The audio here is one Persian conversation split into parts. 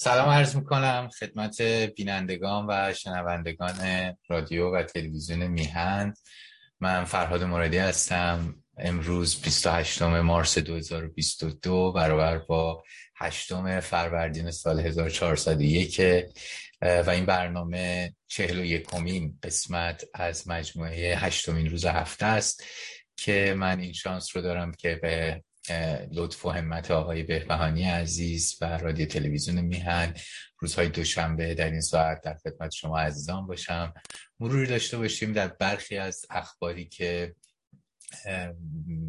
سلام عرض می‌کنم خدمت بینندگان و شنوندگان رادیو و تلویزیون میهن. من فرهاد مرادی هستم. امروز 28 مارس 2022 برابر با 8 فروردین سال 1401 و این برنامه 41 کمین قسمت از مجموعه هشتمین روز هفته است که من این شانس رو دارم که به لطف و همت آقای بهبهانی عزیز و رادیو تلویزیون میهن. روزهای دوشنبه در این ساعت در خدمت شما عزیزان باشم. مروری داشته باشیم در برخی از اخباری که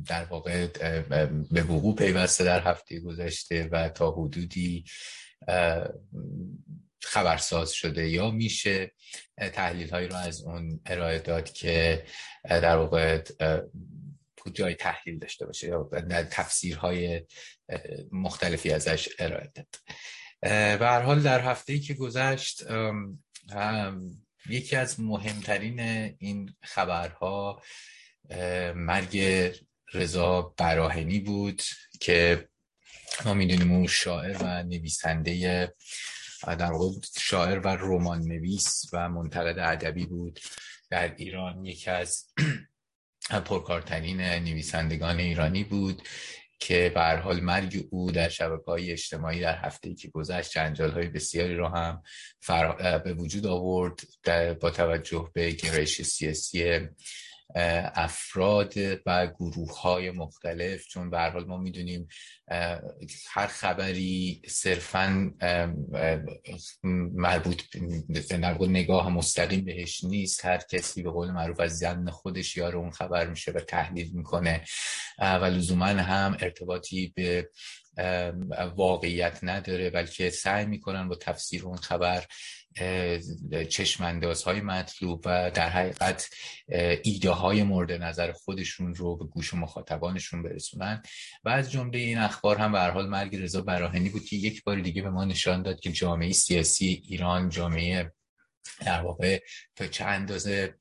در واقع به وقوع پیوسته در هفته گذشته و تا حدودی خبرساز شده یا میشه تحلیل هایی رو از اون ارائه داد که در واقع جای تحلیل داشته باشه یا تفسیرهای مختلفی ازش ارائه داد. و هر حال در هفته که گذشت یکی از مهمترین این خبرها مرگ رضا براهنی بود که ما می‌دونیم اون شاعر و نویسنده در واقع شاعر و رمان نویس و منتقد ادبی بود. در ایران یکی از پرکارترین نویسندگان ایرانی بود که به حال مرگ او در شبکه های اجتماعی در هفته که گذشت جنجال های بسیاری را هم به وجود آورد با توجه به گرایش سیاسی افراد و گروه های مختلف. چون به حال ما می‌دونیم هر خبری صرفا مربوط نگاه مستقیم بهش نیست. هر کسی به قول معروف از زن خودش یار اون خبر میشه و تحلیل می‌کنه. و لزوما هم ارتباطی به واقعیت نداره بلکه سعی می‌کنن با تفسیر اون خبر چشمانداز های مطلوب و در حقیقت ایده های مورد نظر خودشون رو به گوش مخاطبانشون برسونن. و از جمله این اخبار هم به حال مرگ رضا براهنی بود که یک بار دیگه به ما نشان داد که جامعه سیاسی ایران جامعه در واقع تا چه اندازه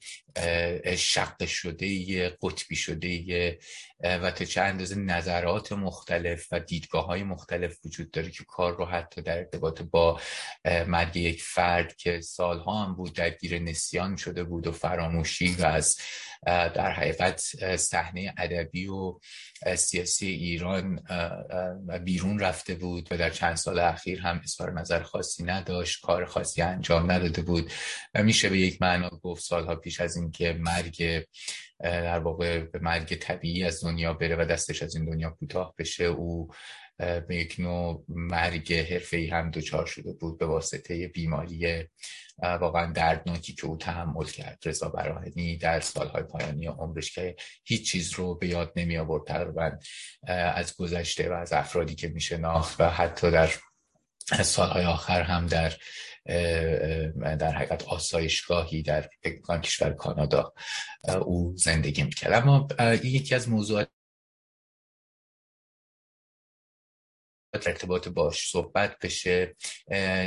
شق شده قطبی شده و تا چه اندازه نظرات مختلف و دیدگاه های مختلف وجود داره که کار رو حتی در ارتباط با مرگ یک فرد که سالها هم بود درگیر نسیان شده بود و فراموشی و از در حقیقت صحنه ادبی و سیاسی ایران بیرون رفته بود و در چند سال اخیر هم اظهار نظر خاصی نداشت کار خاصی انجام نداده بود و میشه به یک معنا گفت سالها پیش از اینکه مرگ در واقع به مرگ طبیعی از دنیا بره و دستش از این دنیا کوتاه بشه او به یک نوع مرگ ای هم دچار شده بود به واسطه بیماری واقعا دردناکی که او تحمل کرد. رضا براهنی در سالهای پایانی عمرش که هیچ چیز رو به یاد نمی آورد تقریبا از گذشته و از افرادی که می شناخت و حتی در سالهای آخر هم در در حقیقت آسایشگاهی در کشور کانادا او زندگی می‌کرد. اما یکی از موضوعات ارتباط باش صحبت بشه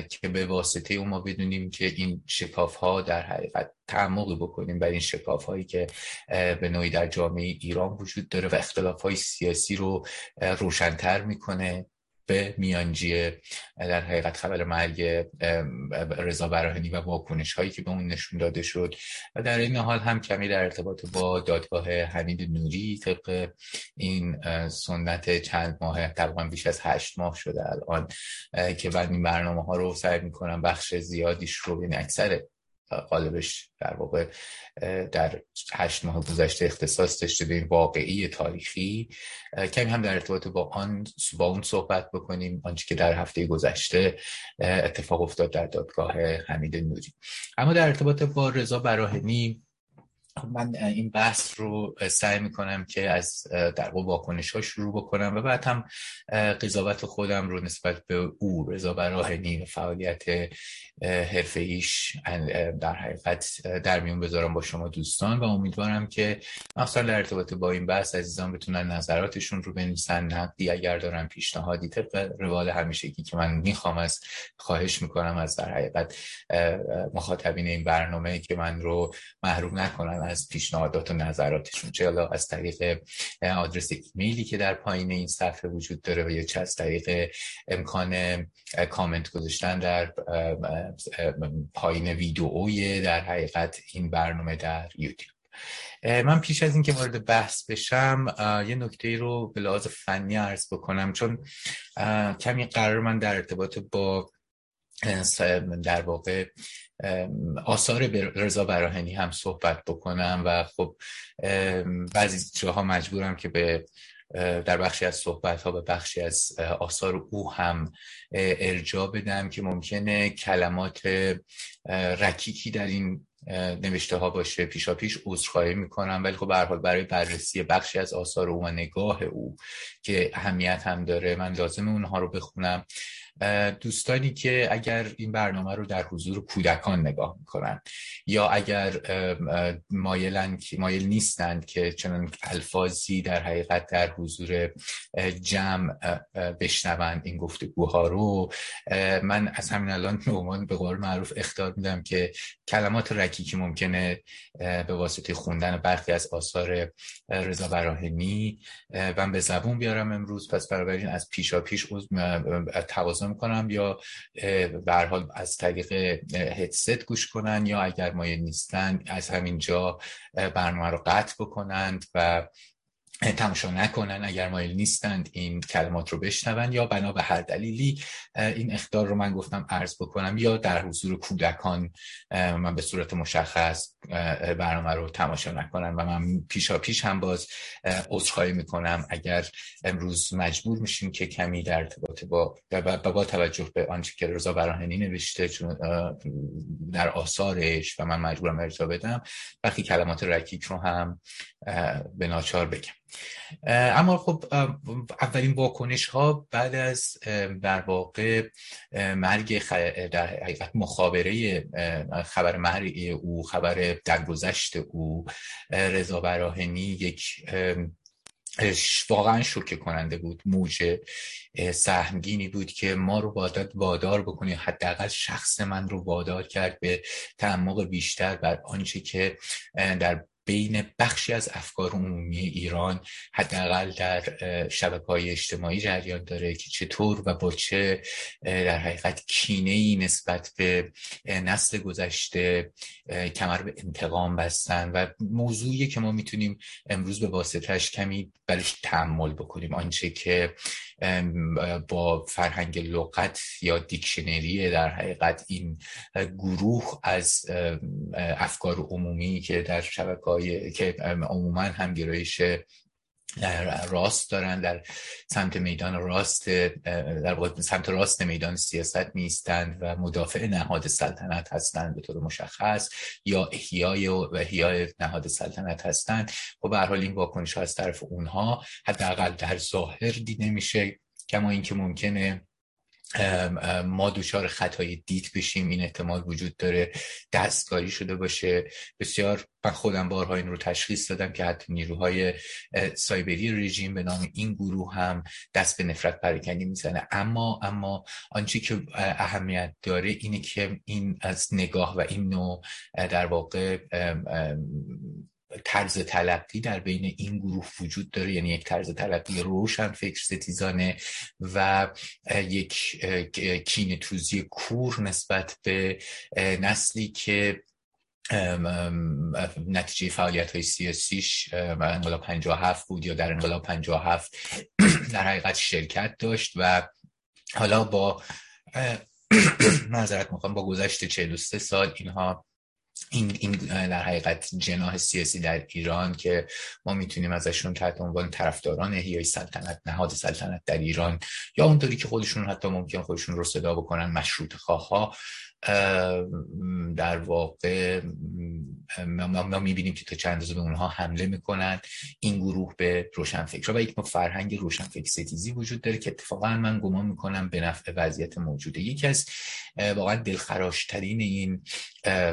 که به واسطه اون ما بدونیم که این شکاف ها در حقیقت تعمقی بکنیم بر این شکاف هایی که به نوعی در جامعه ایران وجود داره و اختلاف های سیاسی رو روشنتر می‌کنه. به میانجی در حقیقت خبر مرگ رضا براهنی و واکنش هایی که به اون نشون داده شد. و در این حال هم کمی در ارتباط با دادگاه حمید نوری طبق این سنت چند ماه تقریبا بیش از هشت ماه شده الان که بعد این برنامه ها رو سعی می‌کنم بخش زیادیش رو یعنی اکثر قالبش در واقع در هشت ماه گذشته اختصاص داشته به این واقعی تاریخی. کمی هم در ارتباط با آن با اون صحبت بکنیم. آنچه که در هفته گذشته اتفاق افتاد در دادگاه حمید نوری. اما در ارتباط با رضا براهنی من این بحث رو سعی می‌کنم که از در واکنش ها شروع بکنم و بعد هم قضاوت خودم رو نسبت به او رضا براهنی و فعالیت حرفه ایش در حقیقت در میون بذارم با شما دوستان و امیدوارم که مخصوصا در ارتباط با این بحث عزیزان بتونن نظراتشون رو بنویسن. نقدی اگر دارن پیشنهادی طبق روال همیشگی که من می‌خوام از خواهش می‌کنم از در حقیقت مخاطبین این برنامه که من رو محروم نکنن از پیشنهادات و نظراتشون. چه از طریق آدرس ایمیلی که در پایین این صفحه وجود داره و یا چه از طریق امکان کامنت گذاشتن در پایین ویدئوی در حقیقت این برنامه در یوتیوب. من پیش از اینکه وارد بحث بشم یه نکته رو به لحاظ فنی عرض بکنم چون کمی قرار من در ارتباط با در واقع آثار رضا براهنی هم صحبت بکنم و خب بعضی جاها مجبورم که به در بخشی از صحبت ها به بخشی از آثار او هم ارجاع بدم که ممکنه کلمات رکیکی در این نوشته ها باشه. پیشا پیش عذرخواهی می‌کنم ولی خب حال برای بررسی بخشی از آثار او و نگاه او که اهمیت هم داره من لازم اونها رو بخونم. دوستانی که اگر این برنامه رو در حضور کودکان نگاه می‌کنن یا اگر مایلن مایل نیستند که چنان الفاظی در حقیقت در حضور جمع بشنوند این گفتگوها رو من از همین الان به به قول معروف اختار میدم که کلمات رکیکی ممکنه به واسطه خوندن برخی از آثار رضا براهنی من به زبون بیارم امروز. پس بنابراین از پیشا پیش توازن می‌کنم یا به حال از طریق هدست گوش کنن یا اگر مایل نیستن از همین جا برنامه رو قطع بکنند و تماشا نکنن اگر مایل نیستند این کلمات رو بشنون یا بنا به هر دلیلی این اختار رو من گفتم عرض بکنم یا در حضور کودکان من به صورت مشخص برنامه رو تماشا نکنن و من پیشا پیش هم باز عذرخواهی می‌کنم اگر امروز مجبور میشیم که کمی در ارتباط با با توجه به آنچه که رضا براهنی نوشته چون در آثارش و من مجبورم ارجاع بدم وقتی کلمات رکیک رو هم به ناچار بگم. اما خب اولین واکنش ها بعد از در واقع مرگ در حقیقت مخابره خبر مرگ او خبر درگذشت او رضا براهنی یک واقعا شوکه کننده بود موج سهمگینی بود که ما رو باداد وادار بکنه. حداقل شخص من رو وادار کرد به تعمق بیشتر بر آنچه که در بین بخشی از افکار عمومی ایران حداقل در شبکه های اجتماعی جریان داره که چطور و با چه در حقیقت کینه ای نسبت به نسل گذشته کمر به انتقام بستن و موضوعی که ما می‌تونیم امروز به واسطش کمی برش تحمل بکنیم. آنچه که با فرهنگ لغت یا دیکشنری در حقیقت این گروه از افکار عمومی که در شبکه که عموما هم گرایش راست دارن در سمت میدان راست در سمت راست میدان سیاست نیستند و مدافع نهاد سلطنت هستند به طور مشخص یا احیای و احیای نهاد سلطنت هستند. و خب به حال این واکنش ها از طرف اونها حداقل در ظاهر دیده میشه کما اینکه ممکنه ما دوچار خطای دیت بشیم. این احتمال وجود داره. دستکاری شده باشه. بسیار من خودم بارها این رو تشخیص دادم که حتی نیروهای سایبری رژیم به نام این گروه هم دست به نفرت پراکنی می‌زنه. اما اما آنچه که اهمیت داره اینه که این از نگاه و این نوع در واقع طرز تلقی در بین این گروه وجود داره. یعنی یک طرز تلقی روشن فکر ستیزانه و یک کین توزی کور نسبت به نسلی که نتیجه فعالیت های سیاسیش انقلاب 57 بود یا در انقلاب 57 در حقیقت شرکت داشت و حالا با معذرت می‌خوام با گذشت 43 سال اینها این, این در حقیقت جناح سیاسی در ایران که ما می‌تونیم ازشون تحت عنوان طرفداران احیای سلطنت نهاد سلطنت در ایران یا اونطوری که خودشون حتی ممکن خودشون رو صدا بکنن مشروط خواه در واقع ما می‌بینیم که تا چند به اونها حمله می‌کنن. این گروه به روشنفکر و یک نوع فرهنگ روشنفکر ستیزی وجود داره که اتفاقا من گمان می‌کنم به نفع وضعیت موجوده یکی از واقعا دلخراشترین این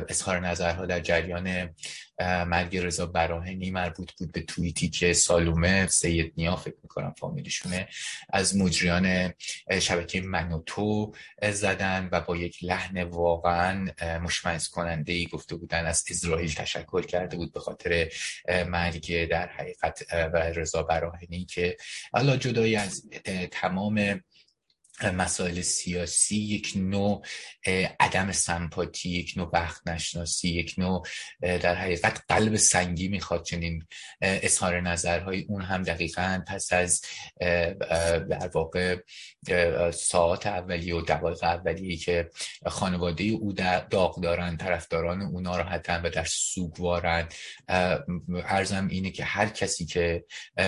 اظهار نظرها در جریان مرگ رضا براهنی مربوط بود به توییتی که سالومه سید نیا فکر می‌کنم فامیلشونه از مجریان شبکه منوتو زدن و با یک لحن واقعا مشمعز کننده ای گفته بودن از اسرائیل تشکر کرده بود به خاطر مرگ در حقیقت رضا براهنی که حالا جدای از تمام مسائل سیاسی یک نوع عدم سمپاتی یک نوع وقت نشناسی یک نوع در حقیقت قلب سنگی می‌خواد چنین اظهار نظرهای. اون هم دقیقا پس از در واقع ساعت اولیه و دقایق اولیه که خانواده او داغ دارن طرفداران او ناراحتن و در سوگوارن ارزم اینه که هر کسی که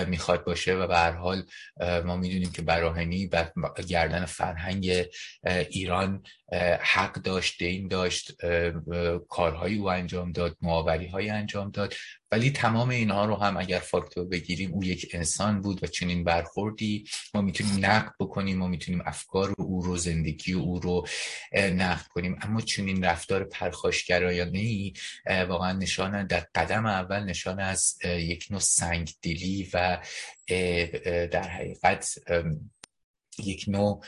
می‌خواد باشه و به هر حال ما می‌دونیم که براهنی گردن فرهنگ ایران حق داشت دین داشت کارهایی او انجام داد معاوری های انجام داد. ولی تمام اینها رو هم اگر فاکتور بگیریم او یک انسان بود و چنین برخوردی. ما می‌تونیم نقد بکنیم ما می‌تونیم افکار او رو زندگی او رو نقد کنیم. اما چنین رفتار پرخاشگرایانه ای واقعا نشان در قدم اول نشان از یک نوع سنگدلی و در حقیقت یک نوع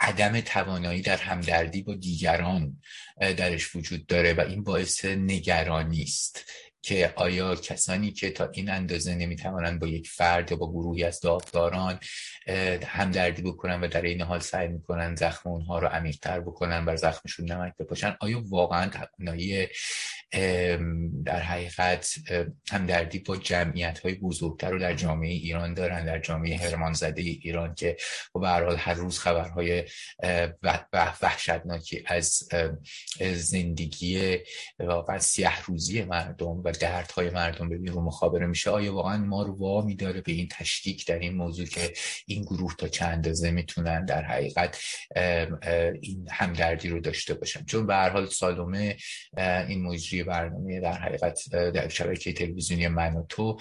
عدم توانایی در همدردی با دیگران درش وجود داره و این باعث نگرانی است که آیا کسانی که تا این اندازه نمی‌توانند با یک فرد یا با گروهی از داغداران همدردی بکنن و در این حال سعی می‌کنن زخم اونها رو عمیقتر بکنن بر زخمشون نمک بپاشن آیا واقعا توانایی در حقیقت همدردی با جمعیت های بزرگتر رو در جامعه ایران دارن در جامعه هرمان زده ایران که به هر حال هر روز خبرهای وحشتناکی از زندگی واقعا سیاه روزی مردم و دردهای مردم. به بیرون مخابره میشه آیا واقعا ما رو وا میداره به این تشکیک در این موضوع که این گروه تا چند اندازه می‌تونن در حقیقت این همدردی رو داشته باشن؟ چون به هر حال سالومه این مجری برنامه در حقیقت در شبکه تلویزیونی من و تو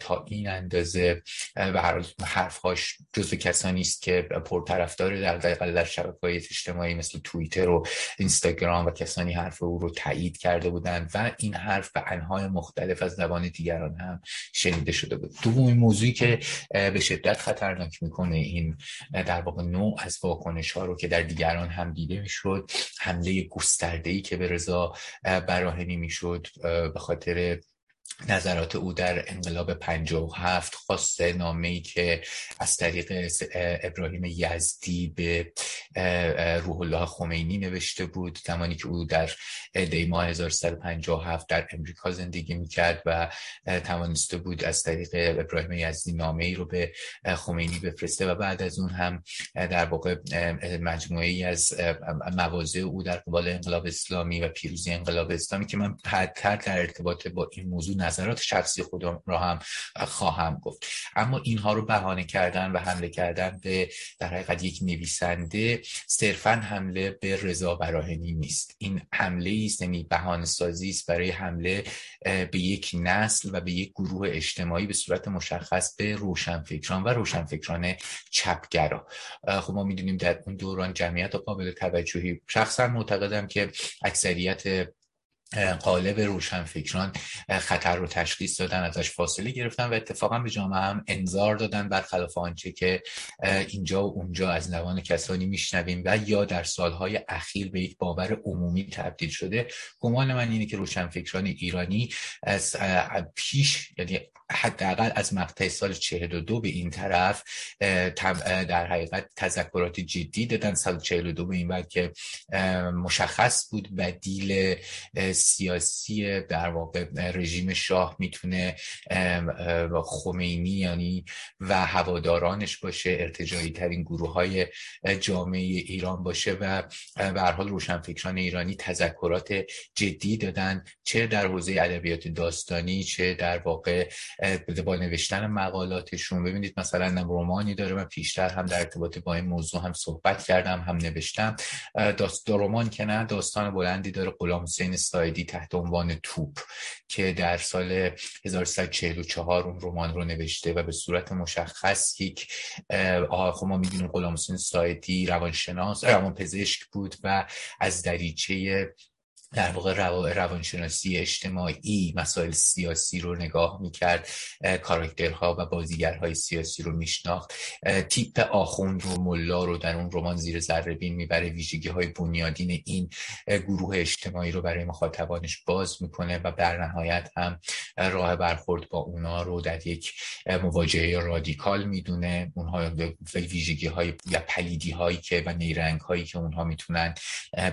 تا این اندازه به هر حال حرفهاش جزو کسانی است که پرطرفدار در در شبکه های اجتماعی مثل توییتر و اینستاگرام و کسانی حرف او رو تایید کرده بودند و این حرف به انهای مختلف از زبان دیگران هم شنیده شده بود. دومین موضوعی که به شدت خطرناک می‌کنه این در واقع نوع از واکنش ها رو که در دیگران هم دیده می‌شد حمله گسترده ای که به رضا براهنی می‌شد به خاطر نظرات او در انقلاب 57 خواست نامه ای که از طریق ابراهیم یزدی به روح الله خمینی نوشته بود زمانی که او در دی ماه 1357 در امریکا زندگی می‌کرد و توانسته بود از طریق ابراهیم یزدی نامه ای رو به خمینی بفرسته و بعد از اون هم در واقع مجموعه ای از مواضع او در قبال انقلاب اسلامی و پیروزی انقلاب اسلامی که من بعدتر در ارتباط با این موضوع نظرات شخصی خودم را هم خواهم گفت. اما اینها رو بهانه کردن و حمله کردن به در حقیقت یک نویسنده صرفا حمله به رضا براهنی نیست. این حمله است یعنی بهانه سازی است برای حمله به یک نسل و به یک گروه اجتماعی به صورت مشخص به روشنفکران و روشنفکران چپگرا. خب ما می‌دونیم در اون دوران جمعیت قابل توجهی شخصا معتقدم که اکثریت قالب روشنفکران خطر رو تشخیص دادن ازش فاصله گرفتن و اتفاقا به جامعه هم انذار دادن برخلاف آنچه که اینجا و اونجا از زبان کسانی میشنویم و یا در سالهای اخیر به یک باور عمومی تبدیل شده. گمان من اینه که روشنفکران ایرانی از پیش یعنی حداقل از مقطع سال 42 به این طرف در حقیقت تذکرات جدی دادن. سال 42 به این بعد که مشخص بود بدیل سیاسی در واقع رژیم شاه می‌تونه خمینی یعنی و هوادارانش باشه ارتجایی ترین گروه های جامعه ایران باشه و به حال روشنفکران ایرانی تذکرات جدی دادن چه در حوزه ادبیات داستانی چه در واقع با نوشتن مقالاتشون. ببینید مثلا رمانی داره من پیشتر هم در ارتباط با این موضوع هم صحبت کردم هم نوشتم. داست رمان که نه داستان بلندی داره غلام حسین سایدی تحت عنوان توپ که در سال 1344 اون رمان رو نوشته و به صورت مشخص یک خب ما می‌دونیم غلام سایدی روانشناس روان پزشک بود و از دریچه در واقع روانشناسی اجتماعی مسائل سیاسی رو نگاه می‌کرد کاراکترها و بازیگرهای سیاسی رو میشناخت. تیپ آخوند رو ملا رو در اون رمان زیر ذره بین می‌بره. ویژگی های بنیادین این گروه اجتماعی رو برای مخاطبانش باز می‌کنه و در نهایت هم راه برخورد با اونا رو در یک مواجهه رادیکال می‌دونه. اونها ویژگی های یا پلیدی هایی که و نیرنگ هایی که اونها می‌تونن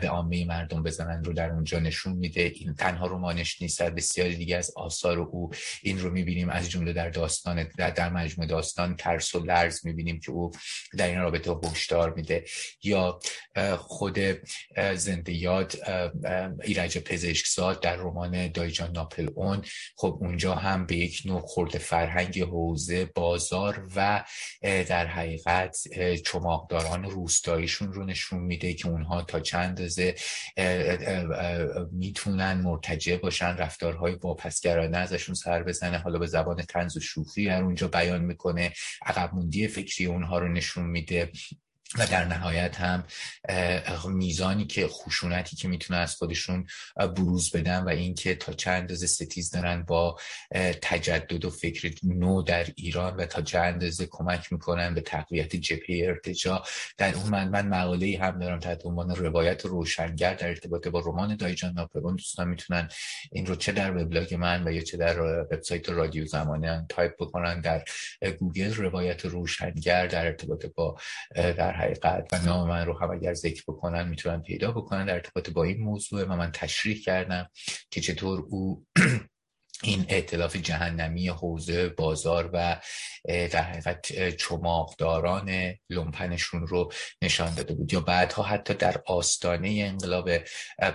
به عامه مردم بزنن رو در اون اونجا نشون میده. این تنها رمانش نیست در بسیاری دیگه از آثار او این رو می‌بینیم. از جمله در داستان در, در مجموع داستان ترس و لرز می‌بینیم که او در این رابطه هشدار میده. یا خود زنده یاد ایرج پزشکزاد در رمان دایجان ناپل اون خب اونجا هم به یک نوع خورد فرهنگ حوزه بازار و در حقیقت چماقداران روستاییشون رو نشون میده که اونها تا چند اندازه می‌تونن مرتجع باشن رفتارهای واپسگرانه ازشون سر بزنه حالا به زبان تنز و شوخی هر اونجا بیان می‌کنه عقب موندی فکری اونها رو نشون میده. و در نهایت هم میزانی که خشونتی که می‌تونه از خودشون بروز بدن و اینکه تا چند اندازه ستیز دارن با تجدد و فکر نو در ایران و تا چند اندازه کمک می‌کنن به تقویت جبهه ارتجاع در اون من من مقاله هم دارم تحت عنوان روایت روشنگر در ارتباط با رمان دایی‌جان ناپلئون دوستان می‌تونن این رو چه در وبلاگ من و یا چه در وبسایت رادیو زمانه تایپ بکنن در گوگل روایت روشنگر در ارتباط با در حقیقت و نام من رو هم اگر ذکر بکنن می‌تونن پیدا بکنن در ارتباط با این موضوع و من تشریح کردم که چطور او این اعتلاف جهنمی حوزه بازار و در حقیقت چماقداران لومپنشون رو نشان داده بود. یا بعدها حتی در آستانه انقلاب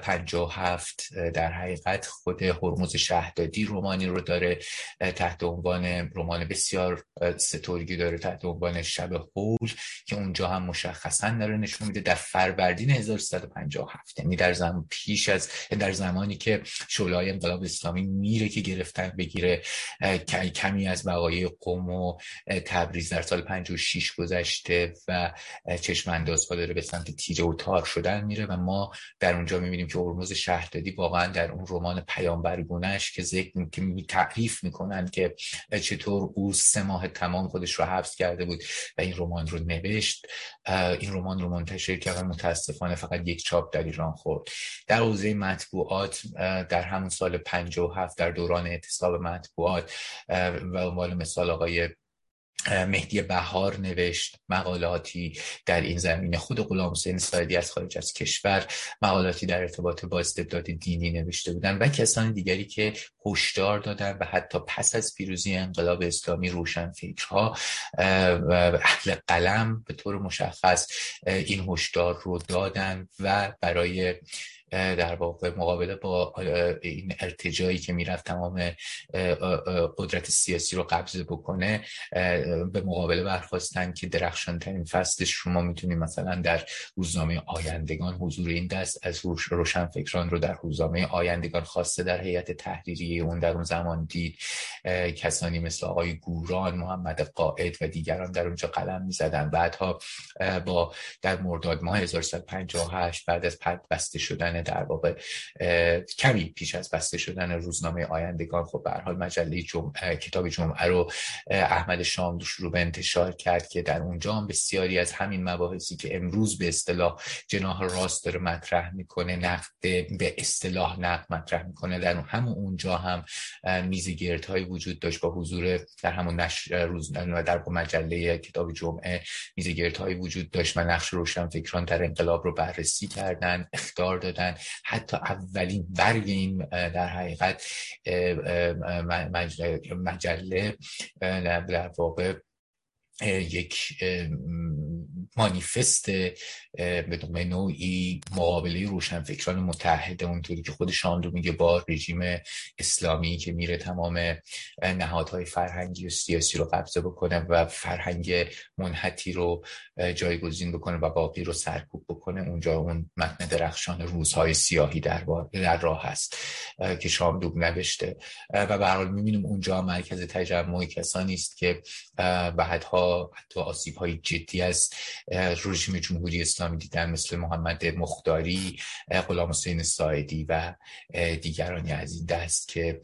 57 در حقیقت خود هرمز شهدادی رومانی رو داره تحت عنوان رمان بسیار ستورگی داره تحت عنوان شب هول که اونجا هم مشخصا داره نشون میده در فروردین 1357 یعنی در زمان پیش از در زمانی که شعله انقلاب اسلامی میره که گرفتن بگیره کمی از بقایای قوم و تبریز در سال 56 گذشته و چشم انداز داره به سمت تیره و تار شدن میره و ما در اونجا می‌بینیم که ارموز شهردادی واقعا در اون رمان پیامبرگونش که ذکر که تعریف می‌کنن که چطور او سه ماه تمام خودش رو حبس کرده بود و این رمان رو نوشت. این رمان رو منتشر کرد متاسفانه فقط یک چاپ در ایران خورد. در حوزه مطبوعات در همون سال 57 در دوران اعتصاب مطبوعات و عنوان مثال آقای مهدی بهار نوشت مقالاتی در این زمینه. خود غلام حسین سایدی از خارج از کشور مقالاتی در ارتباط با استبداد دینی نوشته بودن و کسان دیگری که هشدار دادن و حتی پس از پیروزی انقلاب اسلامی روشن فکرها و اهل قلم به طور مشخص این هشدار رو دادن و برای در واقع مقابله با این ارتجایی که می‌رفت تمام قدرت سیاسی رو قبضه بکنه به مقابله برخواستن که درخشان ترین فصلش شما می‌تونید مثلا در روزنامه آیندگان حضور این دست از روشن فکران رو در روزنامه آیندگان خواسته در هیئت تحریری اون در اون زمان دید. کسانی مثل آقای گوران محمد قائد و دیگران در اونجا قلم می‌زدن. بعدها با در مرداد ماه 1358 بعد از بسته شدن در واقع کمی پیش از بسته شدن روزنامه آیندگان خب به حال مجله جمعه کتاب جمعه رو احمد شام شروع به انتشار کرد که در اونجا هم بسیاری از همین مباحثی که امروز به اصطلاح جناح راست داره مطرح می‌کنه نقد به اصطلاح نقد مطرح می‌کنه. در همون اونجا هم میز گردهایی وجود داشت با حضور در همون روز در مجله کتاب جمعه میز گردهایی وجود داشت و نقش روشن فکران در انقلاب رو بررسی کردن اختار دادن. بودن حتی اولین برگ این در حقیقت مجله در واقع یک مانیفست به نوعی مقابله روشنفکران متحد اونطوری که خود رو میگه با رژیم اسلامی که میره تمام نهادهای فرهنگی و سیاسی رو قبضه بکنه و فرهنگ منحتی رو جایگزین بکنه و باقی رو سرکوب بکنه. اونجا اون متن درخشان روزهای سیاهی در, در راه هست که شاملو نوشته. و به حال می‌بینیم اونجا مرکز تجمع کسانی است که بعدها حتی آسیب های جدی از رژیم جمهوری اسلامی دیدن مثل محمد مختاری غلام حسین سایدی و دیگرانی از این دست که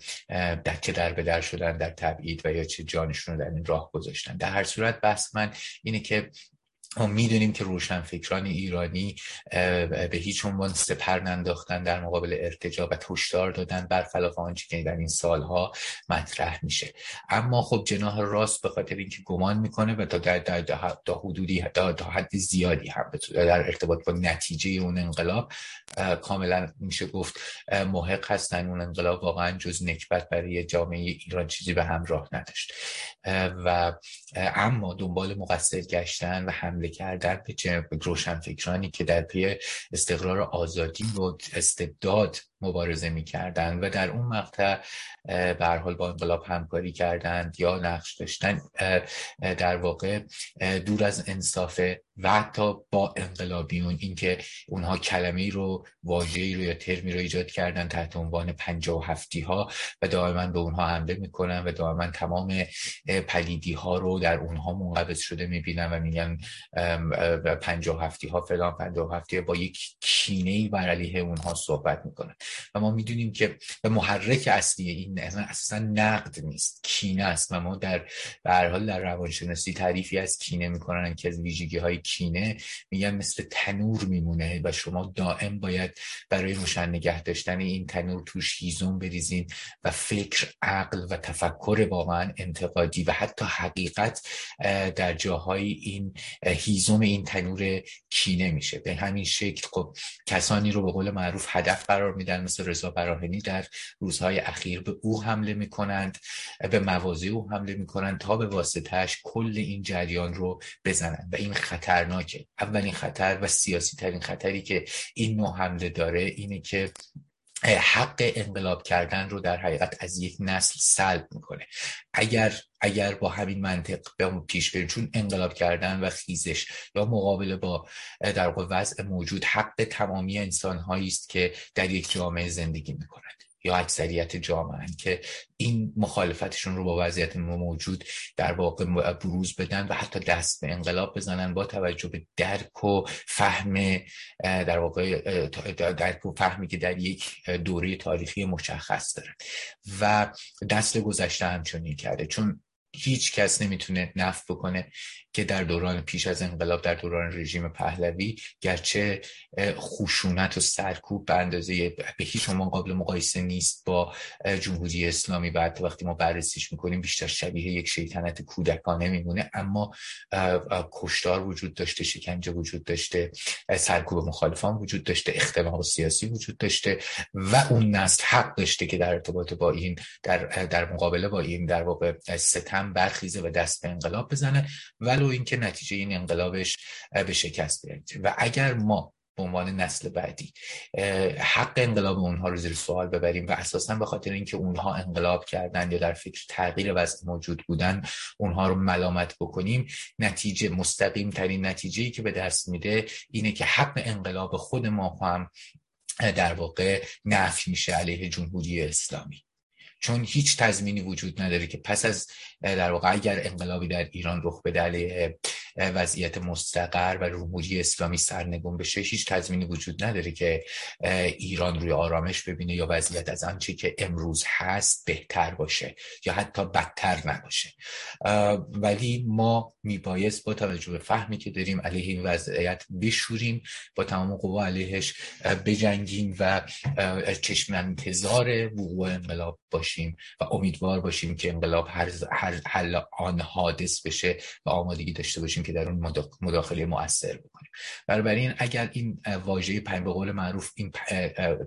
دکه در به در شدن در تبعید و یا چه جانشون رو در این راه گذاشتن. در هر صورت بحث من اینه که می‌دونیم که روشنفکران ایرانی به هیچ عنوان سپر ننداختن در مقابل ارتجا و هشدار دادن برخلاف آنچه که در این سالها مطرح میشه. اما خب جناح راست به خاطر اینکه گمان می‌کنه و تا در, در, در حدودی تا حد زیادی هم در ارتباط با نتیجه اون انقلاب کاملا میشه گفت محق هستن. اون انقلاب واقعا جز نکبت برای جامعه ایران چیزی به همراه نداشت. و اما دنبال مقصر گشتن و حمله کردن به روشنفکرانی که در پی استقرار آزادی و استبداد مبارزه می‌کردند و در اون مقطع به حال با انقلاب همکاری کردند یا نقش داشتن در واقع دور از انصاف و حتی با انقلابیون اینکه اونها کلمه رو واژه‌ای رو یا ترمی رو ایجاد کردن تحت عنوان پنجاه و هفتی ها و دائما به اونها حمله می‌کنن و دائما تمام پلیدی ها رو در اونها منقبض شده می‌بینن و میگن پنجاه هفتی ها فلان پنجاه هفتی با یک کینه بر علیه اونها صحبت می‌کنن. و ما می‌دونیم که محرک اصلی این اصلا نقد نیست. کینه است و ما در به حال در روانشناسی تعریفی از کینه می‌کنن که از ویژگی های کینه میگن مثل تنور میمونه و شما دائم باید برای روشن نگه داشتن این تنور توش هیزم بریزین و فکر عقل و تفکر واقعا انتقادی و حتی حقیقت در جاهای این هیزم این تنور کینه میشه. به همین شکل خب کسانی رو به قول معروف هدف قرار میدن مثل رضا براهنی در روزهای اخیر به او حمله می‌کنند به مواضع او حمله می‌کنند تا به واسطهش کل این جریان رو بزنند. و این خطرناکه. اولین خطر و سیاسی ترین خطری که این نوع حمله داره اینه که حق انقلاب کردن رو در حقیقت از یک نسل سلب می‌کنه. اگر اگر با همین منطق به پیش بریم چون انقلاب کردن و خیزش یا مقابله با در وضع موجود حق تمامی انسان است که در یک جامعه زندگی می‌کنند یا اکثریت جامعه که این مخالفتشون رو با وضعیت موجود در واقع بروز بدن و حتی دست به انقلاب بزنن با توجه به درک و فهم در واقع درک و فهمی که در یک دوره تاریخی مشخص داره. و دست گذشته همچنین کرده. چون هیچ کس نمی‌تونه نفت بکنه. که در دوران پیش از انقلاب در دوران رژیم پهلوی گرچه خشونت و سرکوب به اندازه به هیچ عنوان قابل مقایسه نیست با جمهوری اسلامی بعد وقتی ما بررسیش می‌کنیم بیشتر شبیه یک شیطنت کودکانه میمونه. اما کشتار وجود داشته شکنجه وجود داشته سرکوب مخالفان وجود داشته اختلاف سیاسی وجود داشته و اون نسل حق داشته که در ارتباط با این در, در مقابله با این در واقع ستم برخیزه و دست به انقلاب بزنه. ولو اینکه نتیجه این انقلابش به شکست بیاد و اگر ما به عنوان نسل بعدی حق انقلاب اونها رو زیر سوال ببریم و اساسا به خاطر اینکه اونها انقلاب کردن یا در فکر تغییر وضع موجود بودن اونها رو ملامت بکنیم نتیجه مستقیم ترین نتیجه که به دست میده اینه که حق انقلاب خود ما هم در واقع نفی میشه علیه جمهوری اسلامی. چون هیچ تضمینی وجود نداره که پس از در واقع اگر انقلابی در ایران رخ بده وضعیت مستقر و جمهوری اسلامی سرنگون بشه هیچ تضمینی وجود نداره که ایران روی آرامش ببینه یا وضعیت از آنچه که امروز هست بهتر باشه یا حتی بدتر نباشه. ولی ما میبایست با توجه به فهمی که داریم علیه این وضعیت بشوریم با تمام قوا علیهش بجنگیم و چشم انتظار وقوع انقلاب باشیم و امیدوار باشیم که انقلاب هر حل آن حادث بشه و آمادگی داشته باشیم که در اون مداخله مؤثر بکنیم. بنابراین اگر این واژه به قول معروف این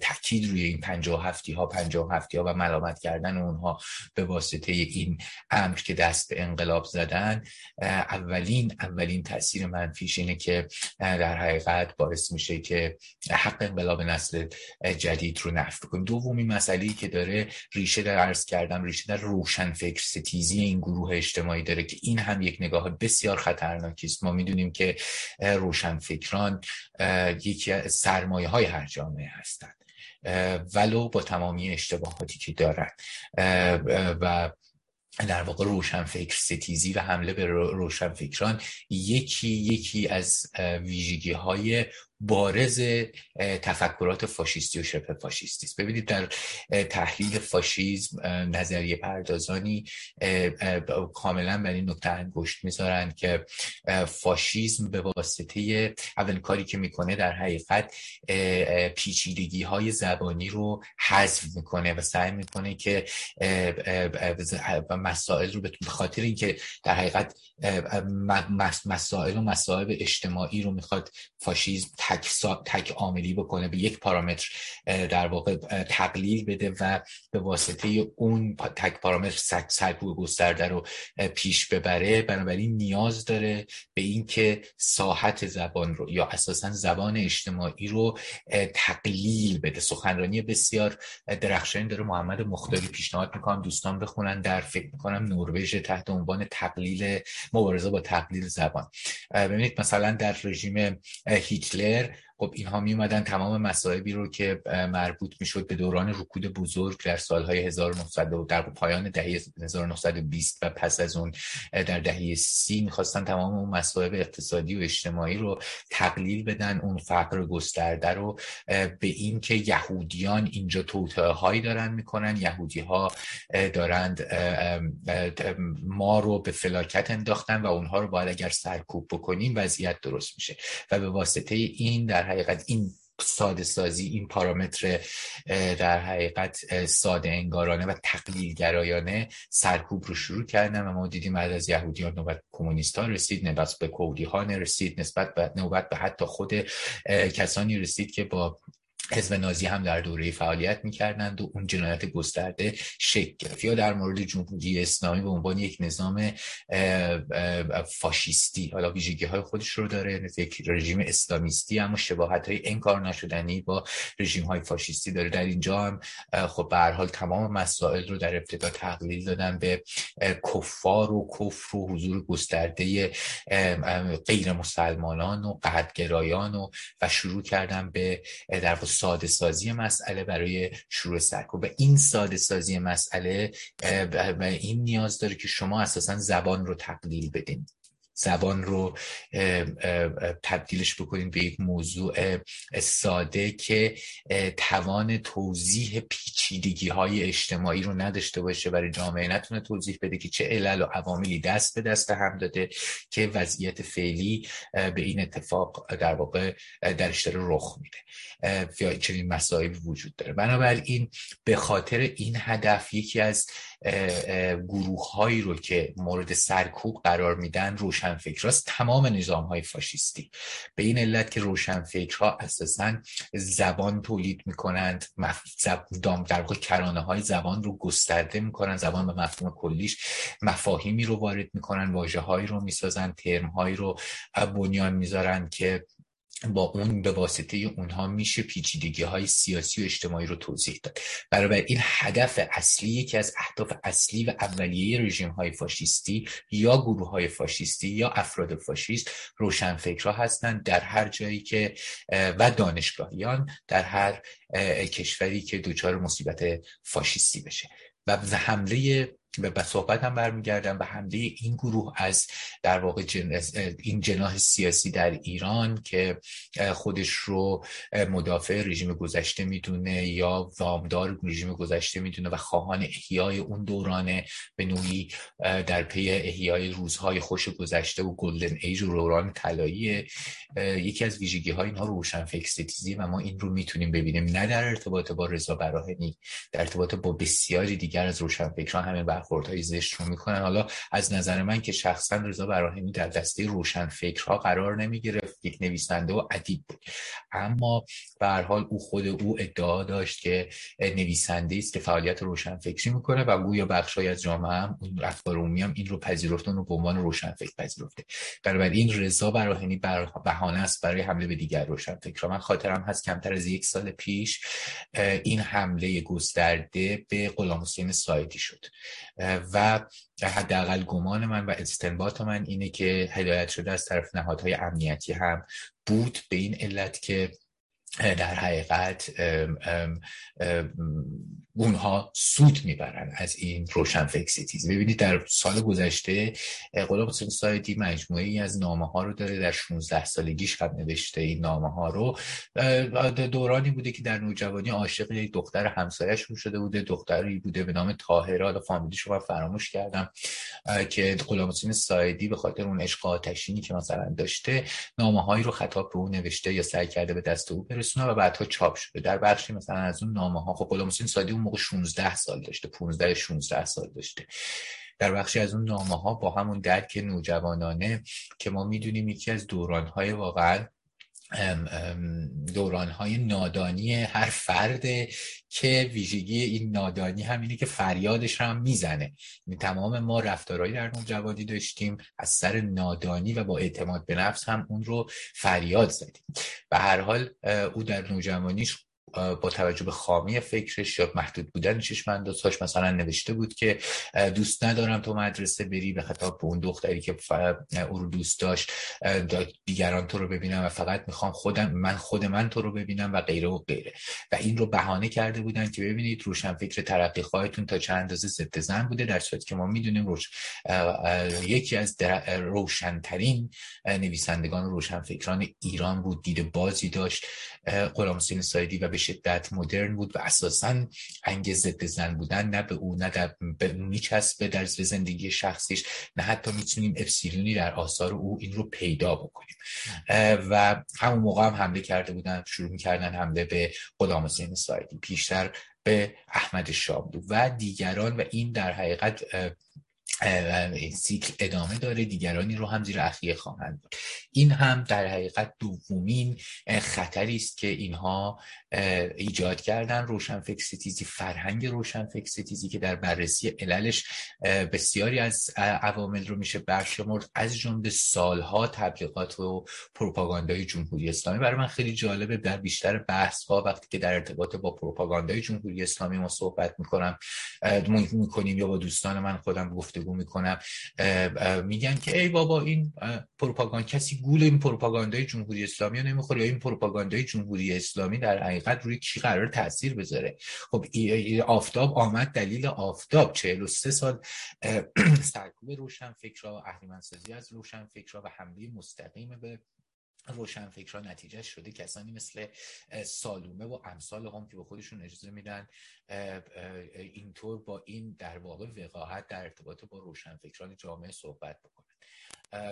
تاکید روی این پنجاه هفتی ها پنجاه هفتی ها و ملامت کردن اونها به واسطه این امر که دست به انقلاب زدن اولین اولین تاثیر منفیش اینه که در حقیقت باعث میشه که حق انقلاب نسل جدید رو نفت کنیم. دومی مسئله که داره ریشه در عرض کردم ریشه در روشن فکر ستیزی این گروه اجتماعی داره که این هم یک نگاه بسیار است ما می‌دونیم که روشن فکران یکی از سرمایه های هر جامعه هستند. ولو با تمامی اشتباهاتی که دارن. و در واقع روشنفکر ستیزی و حمله به روشنفکران یکی یکی از ویژگی های بارز تفکرات فاشیستی و شبه فاشیستی است ببینید در تحلیل فاشیسم نظریه پردازانی کاملا بر این نکته انگشت می‌ذارن که فاشیسم به واسطه اول کاری که می‌کنه در حقیقت پیچیدگی های زبانی رو حذف می‌کنه و سعی می‌کنه که مسائل رو به خاطر اینکه در حقیقت مسائل و مسائل اجتماعی رو می‌خواد فاشیسم تک, تک عاملی بکنه به یک پارامتر در واقع تقلیل بده و به واسطه اون تک پارامتر سرکوب گسترده رو پیش ببره. بنابراین نیاز داره به اینکه ساحت زبان رو یا اساسا زبان اجتماعی رو تقلیل بده. سخنرانی بسیار درخشانی داره. محمد مختاری پیشنهاد می‌کنم دوستان بخونن در فکر می‌کنم نروژ تحت عنوان تقلیل مبارزه با تقلیل زبان. ببینید مثلا در رژیم هیتلر tener خب اینها می اومدن تمام مسائبی رو که مربوط می‌شد به دوران رکود بزرگ در سالهای 1900 در پایان دهه 1920 و پس از اون در دهه سی می‌خواستن تمام اون مسائب اقتصادی و اجتماعی رو تقلیل بدن اون فقر گسترده رو به این که یهودیان اینجا توطعه هایی دارن می‌کنن. یهودی ها دارند ما رو به فلاکت انداختن و اونها رو باید اگر سرکوب بکنیم وضعیت درست میشه. و به واسطه این در حقیقت این ساده سازی این پارامتر در حقیقت ساده انگارانه و تقلیل گرایانه سرکوب رو شروع کردن و ما دیدیم بعد از یهودیان نوبت کمونیست رسید نسبت به کولی ها رسید نسبت به نوبت به حتی خود کسانی رسید که با حزب نازی هم در دوره فعالیت می‌کردند و اون جنایت گسترده شکل گرفت. یا در مورد جمهوری اسلامی به عنوان یک نظام فاشیستی. حالا ویژگی های خودش رو داره یک رژیم اسلامیستی اما شباهت های انکار نشدنی با رژیم های فاشیستی داره. در اینجا هم خب به هر حال تمام مسائل رو در ابتدا تقلیل دادن به کفار و کفر و حضور گسترده غیر مسلمانان و قدگرایان و و شروع کردن به در ساده سازی مسئله برای شروع سرکوب. و این ساده سازی مسئله و این نیاز داره که شما اساسا زبان رو تقلیل بدین. زبان رو تبدیلش بکنیم به یک موضوع ساده که توان توضیح پیچیدگی های اجتماعی رو نداشته باشه برای جامعه. نتونه توضیح بده که چه علل و عواملی دست به دست هم داده که وضعیت فعلی به این اتفاق در واقع درش داره رخ میده یا چنین مسائلی وجود داره. بنابراین به خاطر این هدف یکی از گروه هایی رو که مورد سرکوب قرار میدن روشنفکراست تمام نظام های فاشیستی. به این علت که روشنفکرها اساسا زبان تولید می‌کنند. دام در واقع کرانه های زبان رو گسترده می‌کنن. زبان به مفهوم کلیش مفاهیمی رو وارد می‌کنن. واژه هایی رو می‌سازن. ترم هایی رو بنیان می‌ذارن که با اون به واسطه اونها میشه پیچیدگی های سیاسی و اجتماعی رو توضیح داد. برای این هدف اصلی یکی از اهداف اصلی و اولیه رژیم های فاشیستی یا گروه های فاشیستی یا افراد فاشیست روشنفکرها هستند در هر جایی که و دانشگاهیان در هر کشوری که دچار مصیبت فاشیستی بشه. و حمله به صحبت هم برمیگردم به حمله این گروه از در واقع این جناح سیاسی در ایران که خودش رو مدافع رژیم گذشته می‌دونه یا وامدار رژیم گذشته می‌دونه و خواهان احیای اون دورانه به نوعی در پی احیای روزهای خوش گذشته و گلدن ایج و دوران طلایی یکی از ویژگی های اینها روشن فکر و ما این رو می‌تونیم ببینیم نه در ارتباط با رضا براهنی در ارتباط با بسیاری دیگر از روشن فکران همین برخوردهای زشت رو می‌کنن. حالا از نظر من که شخصا رضا براهیمی در دسته روشن فکرها قرار نمی‌گرفت. یک نویسنده و ادیب بود. اما به حال او خود او ادعا داشت که نویسنده است که فعالیت روشن فکری می‌کنه و گویا بخشای از جامعه هم اون افکار عمومی هم این رو پذیرفته و به عنوان روشن فکر پذیرفته. بنابراین رضا براهنی بر بهانه است برای حمله به دیگر روشن فکر من خاطرم هست کمتر از یک سال پیش این حمله گسترده به غلام حسین سایدی شد. و حداقل گمان من و استنباط من اینه که هدایت شده از طرف نهادهای امنیتی هم بود به این علت که در حقیقت اونها سود می‌برن از این روشن فکسیتیز ببینید در سال گذشته غلام حسین مجموعه ای از نامه ها رو داره در 16 سالگیش هم نوشته این نامه ها رو دورانی بوده که در نوجوانی عاشق یک دختر همسایش شده بوده. دختری بوده به نام طاهره. حالا فامیلیش رو فراموش کردم که غلام حسین سایدی به خاطر اون عشق آتشینی که مثلا داشته نامه هایی رو خطاب به او نوشته یا سعی کرده به دست او برسونه و بعدها چاپ شده. در بخشی مثلا از اون نامه ها خب غلام حسین سایدی اون موقع 16 سال داشته 15 16 سال داشته. در بخشی از اون نامه ها با همون درک نوجوانانه که ما می‌دونیم یکی از دوران های واقعا دورانهای نادانی هر فرده که ویژگی این نادانی هم اینه که فریادش هم می‌زنه. تمام ما رفتارهایی در نوجوانی داشتیم از سر نادانی و با اعتماد به نفس هم اون رو فریاد زدیم. به هر حال او در نوجوانیش با توجه به خامی فکرش یا محدود بودن چشم اندازهاش مثلا نوشته بود که دوست ندارم تو مدرسه بری به خطاب به اون دختری که او رو دوست داشت دیگران تو رو ببینم و فقط می‌خوام خودم من خود من تو رو ببینم و غیره و غیره. و این رو بهانه کرده بودن که ببینید روشن فکر ترقی خواهتون تا چند اندازه ضد زن بوده در صورتی که ما می‌دونیم روش یکی از روشنترین نویسندگان روشن فکران ایران بود دید بازی داشت. غلام حسین سایدی و به شدت مدرن بود و اساسا انگ ضد زن بودن نه به او نه در میچسبه در زندگی شخصیش نه حتی می‌تونیم افسیلونی در آثار او این رو پیدا بکنیم. و همون موقع هم حمله کرده بودن شروع می‌کردن حمله به غلام حسین سایدی پیشتر به احمد شاملو و دیگران و این در حقیقت این سیکل ادامه داره دیگرانی رو هم زیر اخیه خواهند این هم در حقیقت دومین خطری است که اینها ایجاد کردن. روشن فکسیتیزی فرهنگ روشن فکسیتیزی که در بررسی عللش بسیاری از عوامل رو میشه برشمرد از جمله سالها تبلیغات و پروپاگاندای جمهوری اسلامی. برای من خیلی جالبه در بیشتر بحث ها وقتی که در ارتباط با پروپاگاندای جمهوری اسلامی ما صحبت می‌کنم می‌کنیم یا با دوستان من خودم گفتگو می‌کنم. میگن که ای بابا این پروپاگاند کسی گول این پروپاگاندای جمهوری اسلامی رو نمی‌خوره یا این پروپاگاندای جمهوری اسلامی در حقیقت روی کی قرار تاثیر بذاره؟ خب آفتاب آمد دلیل آفتاب. 43 سال سرکوب روشن فکر و اهریمنسازی از روشن فکر و حمله مستقیم به روشن فکرها نتیجه شده کسانی مثل سالومه و امثال هم که به خودشون اجازه میدن اینطور با این در واقع وقاحت در ارتباط با روشن فکران جامعه صحبت بکنن.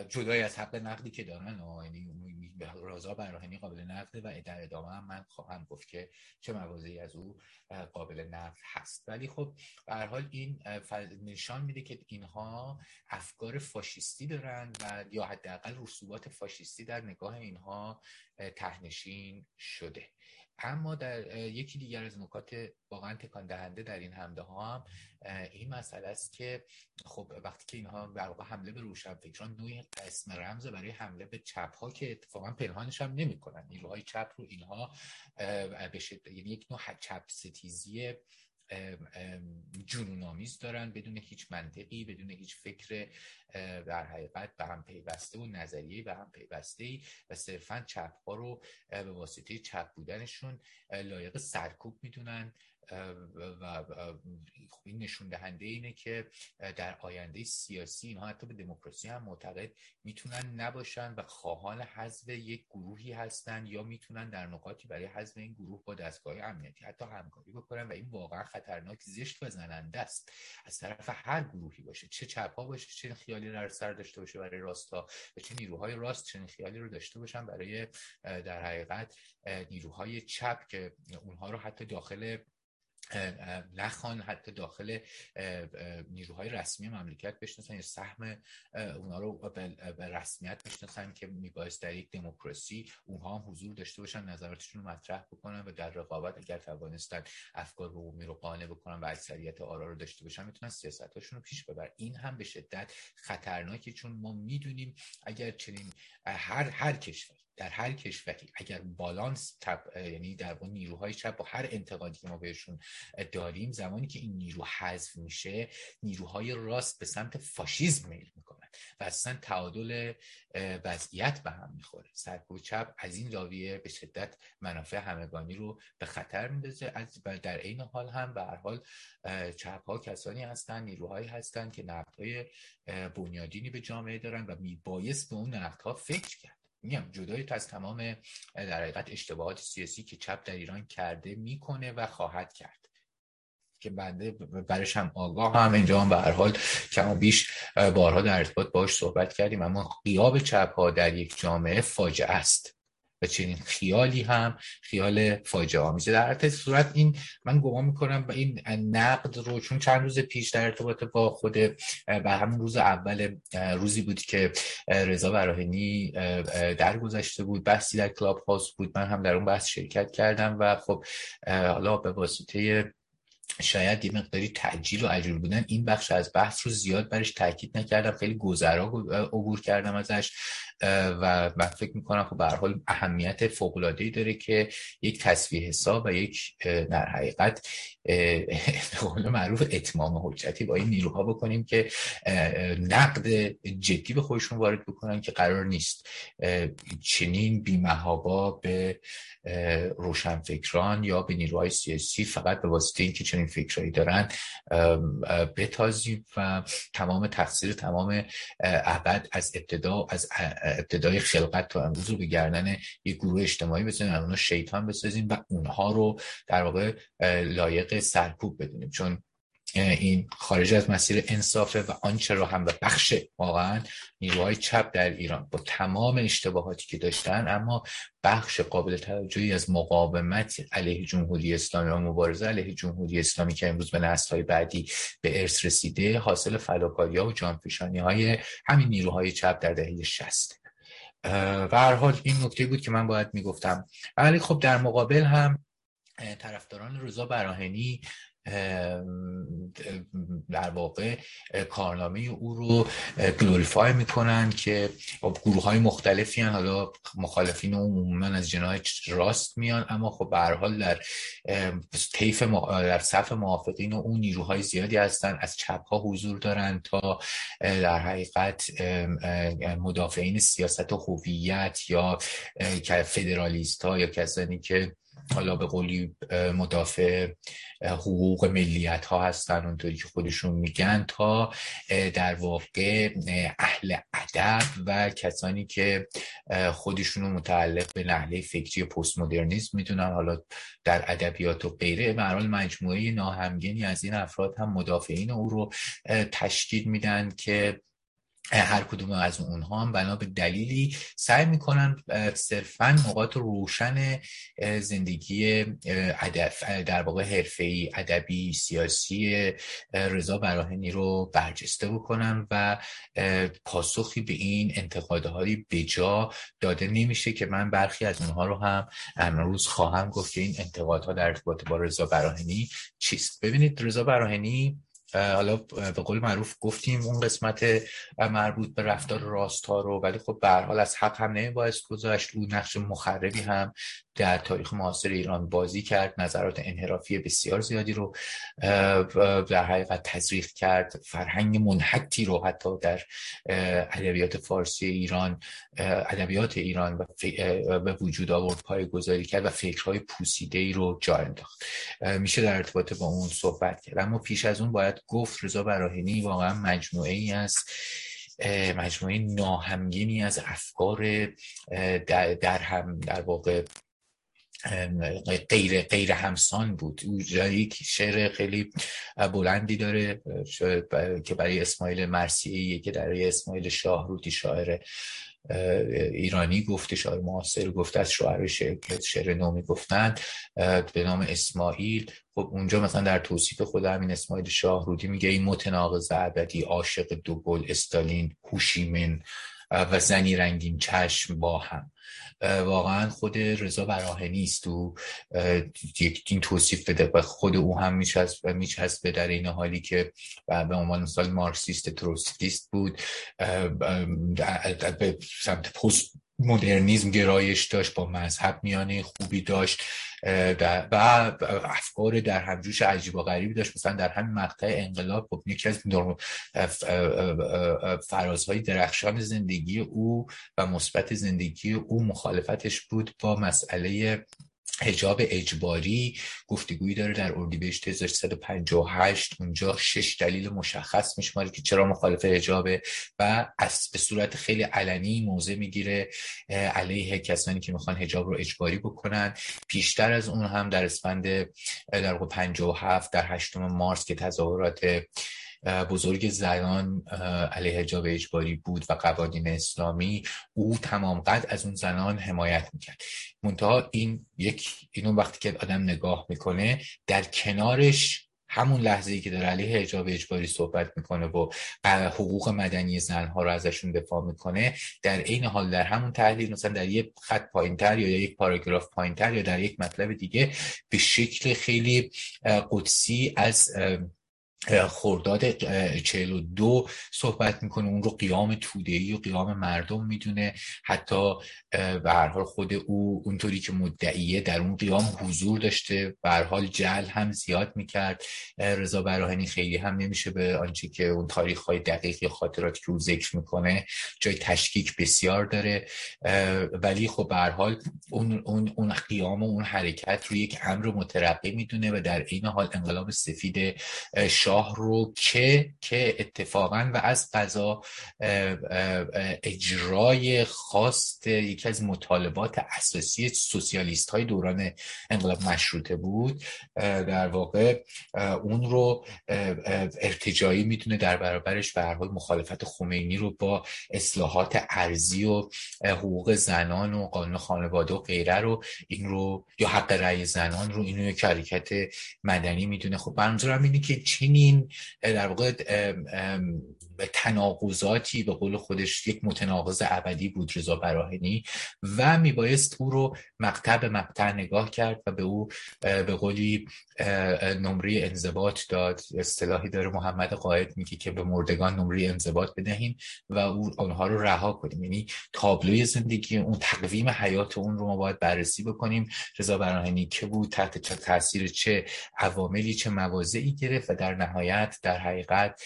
جدای از حق نقدی که دارن یعنی رازا براهنی قابل نقده و در ادامه هم من خواهم گفت که چه موازی از او قابل نقد هست. ولی خب به حال این نشان میده که اینها افکار فاشیستی دارن و یا حداقل رسوبات فاشیستی در نگاه اینها تهنشین شده. اما در یکی دیگر از نکات واقعا تکان دهنده در این حمله ها هم این مسئله است که خب وقتی که اینها در حمله به روشنفکران نوعی اسم رمز برای حمله به چپ ها که اتفاقا پنهانش هم نمی‌کنن. نیروهای چپ رو اینها به یعنی یک نوع چپ ستیزی جنون آمیز دارن بدون هیچ منطقی بدون هیچ فکر در حقیقت به هم پیوسته و نظریه به هم پیوسته ای و صرفا چپ ها رو به واسطه چپ بودنشون لایق سرکوب می‌دونن. و خب این نشون دهنده اینه که در آینده سیاسی اینها حتی به دموکراسی هم معتقد می‌تونن نباشن و خواهان حذف یک گروهی هستن یا می‌تونن در نقاطی برای حذف این گروه با دستگاه امنیتی حتی همکاری بکنن و این واقعا خطرناک زشت و زننده است. از طرف هر گروهی باشه چه چپ ها باشه چه خیالی رو سر داشته باشه برای راستا و چه نیروهای راست چه خیالی رو داشته باشن برای در حقیقت نیروهای چپ که اونها رو حتی داخل نخوان حتی داخل نیروهای رسمی مملکت بشناسن یا سهم اونا رو به رسمیت بشناسن که میبایست در یک دموکراسی اونها هم حضور داشته باشن نظراتشون رو مطرح بکنن و در رقابت اگر توانستن افکار عمومی رو قانع بکنن و اکثریت آرا رو داشته باشن می‌تونن سیاستاشون رو پیش ببرن. این هم به شدت خطرناکه چون ما می‌دونیم اگر چنین هر هر کشور در هر کشوری اگر بالانس تب... یعنی در اون نیروهای چپ با هر انتقادی که ما بهشون داریم زمانی که این نیرو حذف میشه نیروهای راست به سمت فاشیزم میل می‌کنن و اصلا تعادل وضعیت به هم می‌خوره. سرکوب چپ از این زاویه به شدت منافع همگانی رو به خطر میندازه. از در عین حال هم به هر حال چپ ها کسانی هستن نیروهایی هستن که نقدهای بنیادینی به جامعه دارن و میبایست به اون نقدها فکر کرد. میگم جدای از تمام در حقیقت اشتباهات سیاسی که چپ در ایران کرده می‌کنه و خواهد کرد. که بنده برش هم آگاه هم اینجا هم به هر حال کما بیش بارها در ارتباط باش صحبت کردیم. اما قیاب چپ ها در یک جامعه فاجعه است. و چنین خیالی هم خیال فاجعه آمیزه در هر صورت این من گمان می‌کنم این نقد رو چون چند روز پیش در ارتباط با خود به همون روز اول روزی بود که رضا براهنی درگذشته بود بحثی در کلاب هاوس بود. من هم در اون بحث شرکت کردم و خب حالا به واسطه شاید یه مقداری تعجیل و عجول بودن این بخش از بحث رو زیاد برش تاکید نکردم. خیلی گذرا عبور کردم ازش. و من فکر می‌کنم خب به حال اهمیت فوق داره که یک تصویه حساب و یک در حقیقت به معروف اتمام حجتی با این نیروها بکنیم که نقد جدی به خودشون وارد بکنن که قرار نیست چنین بیمهابا به روشنفکران یا به نیروهای سیاسی فقط به واسطه اینکه چنین فکرهایی دارن بتازیم و تمام تقصیر تمام ابد از ابتدا از ابتدای خلقت تا امروز رو به گردن یک گروه اجتماعی بزنیم اونها شیطان بسازیم و اونها رو در واقع لایق سرکوب بدونیم. چون این خارج از مسیر انصافه و آنچه رو هم به بخش واقعا نیروهای چپ در ایران با تمام اشتباهاتی که داشتن اما بخش قابل توجهی از مقاومت علیه جمهوری اسلامی و مبارزه علیه جمهوری اسلامی که امروز به های بعدی به ارث رسیده حاصل فداکاری ها و جانفشانی های همین نیروهای چپ در دهه 60 هر حال این نکته بود که من باید می‌گفتم. ولی خب در مقابل هم طرفداران رضا براهنی در واقع کارنامه او رو گلوریفای می‌کنن که خب گروه های مختلفی هن. حالا مخالفین عموما از جناح راست میان اما خب به حال در طیف در صف موافقین اون نیروهای زیادی هستن از چپ ها حضور دارن تا در حقیقت مدافعین سیاست هویت یا فدرالیست ها یا کسانی که حالا به قولی مدافع حقوق ملیت ها هستن اونطوری که خودشون میگن تا در واقع اهل ادب و کسانی که خودشون متعلق به نحله فکری پست مدرنیسم می‌دونن حالا در ادبیات و غیره به مجموعه ناهمگنی از این افراد هم مدافعین او رو تشکیل میدن که هر کدوم از اونها هم بنا به دلیلی سعی می‌کنن صرفا نقاط روشن زندگی ادب در واقع حرفه‌ای ادبی سیاسی رضا براهنی رو برجسته بکنن و پاسخی به این انتقادهای بجا داده نمیشه که من برخی از اونها رو هم امروز خواهم گفت که این انتقادها در ارتباط با رضا براهنی چیست. ببینید رضا براهنی حالا به قول معروف گفتیم اون قسمت مربوط به رفتار راستها رو ولی خب به حال از حق هم نمیبایست گذاشت اون نقش مخربی هم در تاریخ معاصر ایران بازی کرد. نظرات انحرافی بسیار زیادی رو در حقیقت تزریق کرد. فرهنگ منحتی رو حتی در ادبیات فارسی ایران ادبیات ایران به وجود آورد پای گذاری کرد و فکرهای پوسیده ای رو جا انداخت. میشه در ارتباط با اون صحبت کرد. اما پیش از اون باید گفت رضا براهنی واقعا مجموعه ای است مجموعه ناهمگینی از افکار در هم در واقع غیر غیر همسان بود. او یک شعر خیلی بلندی داره که برای اسماعیل مرسیه که برای اسماعیل شاهروتی شاعر ایرانی گفته شاعر معاصر گفته از شعر شعر نومی گفتند به نام اسماعیل. خب اونجا مثلا در توصیف خود همین اسماعیل شاهرودی میگه این متناقض ابدی عاشق دوگل استالین هوشیمن و زنی رنگین چشم با هم. واقعا خود رضا براهنی است. و این توصیف بده و خود او هم میچسب به در این حالی که به عنوان مثال مارکسیست تروسکیست بود. به سمت پست مدرنیزم گرایش داشت با مذهب میانه خوبی داشت و افکار در همجوش عجیب و غریبی داشت. مثلا در همین مقطع انقلاب خب یکی از فرازهای درخشان زندگی او و مثبت زندگی او مخالفتش بود با مسئله هجاب اجباری گفتگویی داره در اردیبهشت 1358 اونجا شش دلیل مشخص میشماره که چرا مخالف هجابه و از به صورت خیلی علنی موضع می‌گیره علیه کسانی که می‌خوان هجاب رو اجباری بکنن. پیشتر از اون هم در اسفند در 57 در 8 مارس که تظاهرات بزرگ زنان علیه حجاب اجباری بود و قوانین اسلامی او تمام قد از اون زنان حمایت می‌کرد. منتها این یک اینو وقتی که آدم نگاه می‌کنه در کنارش همون لحظه ای که در علیه حجاب اجباری صحبت می‌کنه و حقوق مدنی زنها رو ازشون دفاع می‌کنه در عین حال در همون تحلیل مثلا در یک خط پایینتر یا یک پاراگراف پایینتر یا در یک مطلب دیگه به شکل خیلی قدسی از خورداد دو صحبت می‌کنه. اون رو قیام تودهی و قیام مردم می‌دونه. حتی به هر حال خود او اونطوری که مدعیه در اون قیام حضور داشته. به هر حال جل هم زیاد می‌کرد. رضا براهنی خیلی هم نمیشه به آنچه که اون تاریخ های دقیق یا خاطرات که او ذکر می‌کنه. جای تشکیک بسیار داره. ولی خب به هر حال اون, اون, اون قیام و اون حرکت رو یک امر مترقی می‌دونه و در این حال انقلاب سفید شاه رو که که اتفاقا و از قضا اجرای خواست یکی از مطالبات اساسی سوسیالیست های دوران انقلاب مشروطه بود. در واقع اون رو ارتجایی می‌تونه در برابرش به حال مخالفت خمینی رو با اصلاحات ارزی و حقوق زنان و قانون خانواده و غیره رو این رو یا حق رأی زنان رو اینو یک حرکت مدنی می‌دونه خب منظورم اینه که چنین این در واقع تناقضاتی به قول خودش یک متناقض ابدی بود رضا براهنی و میبایست او رو مقطع به مقطع نگاه کرد و به او به قولی نمره انضباط داد. اصطلاحی داره محمد قائد میگه که به مردگان نمره انضباط بدهیم و او آنها رو رها کنیم. یعنی تابلوی زندگی اون تقویم حیات اون رو ما باید بررسی بکنیم. رضا براهنی که بود تحت تاثیر چه عواملی چه مواضعی گرفت و در نهایت در حقیقت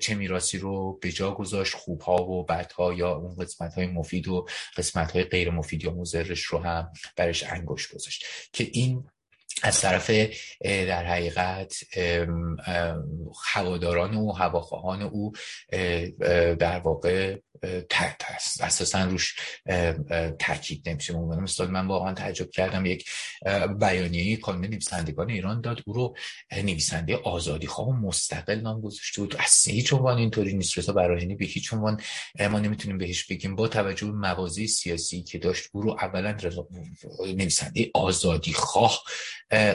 چه رو به جا گذاشت خوبها و بدها یا اون قسمت های مفید و قسمت های غیر مفید یا مزرش رو هم برش انگشت گذاشت. که این از طرف در حقیقت هواداران او هواخواهان او در واقع اساسا روش تاکید نمیشه. عنوان مثال من واقعا تعجب کردم یک بیانیه کانون نویسندگان ایران داد. او رو نویسنده آزادی خواه و مستقل نام گذاشته بود. از هیچ عنوان اینطوری نیست. رضا براهنی به هیچ عنوان ما نمی‌تونیم بهش بگیم. با توجه به موازی سیاسی که داشت او رو اولا رضا نویسنده آزادی خواه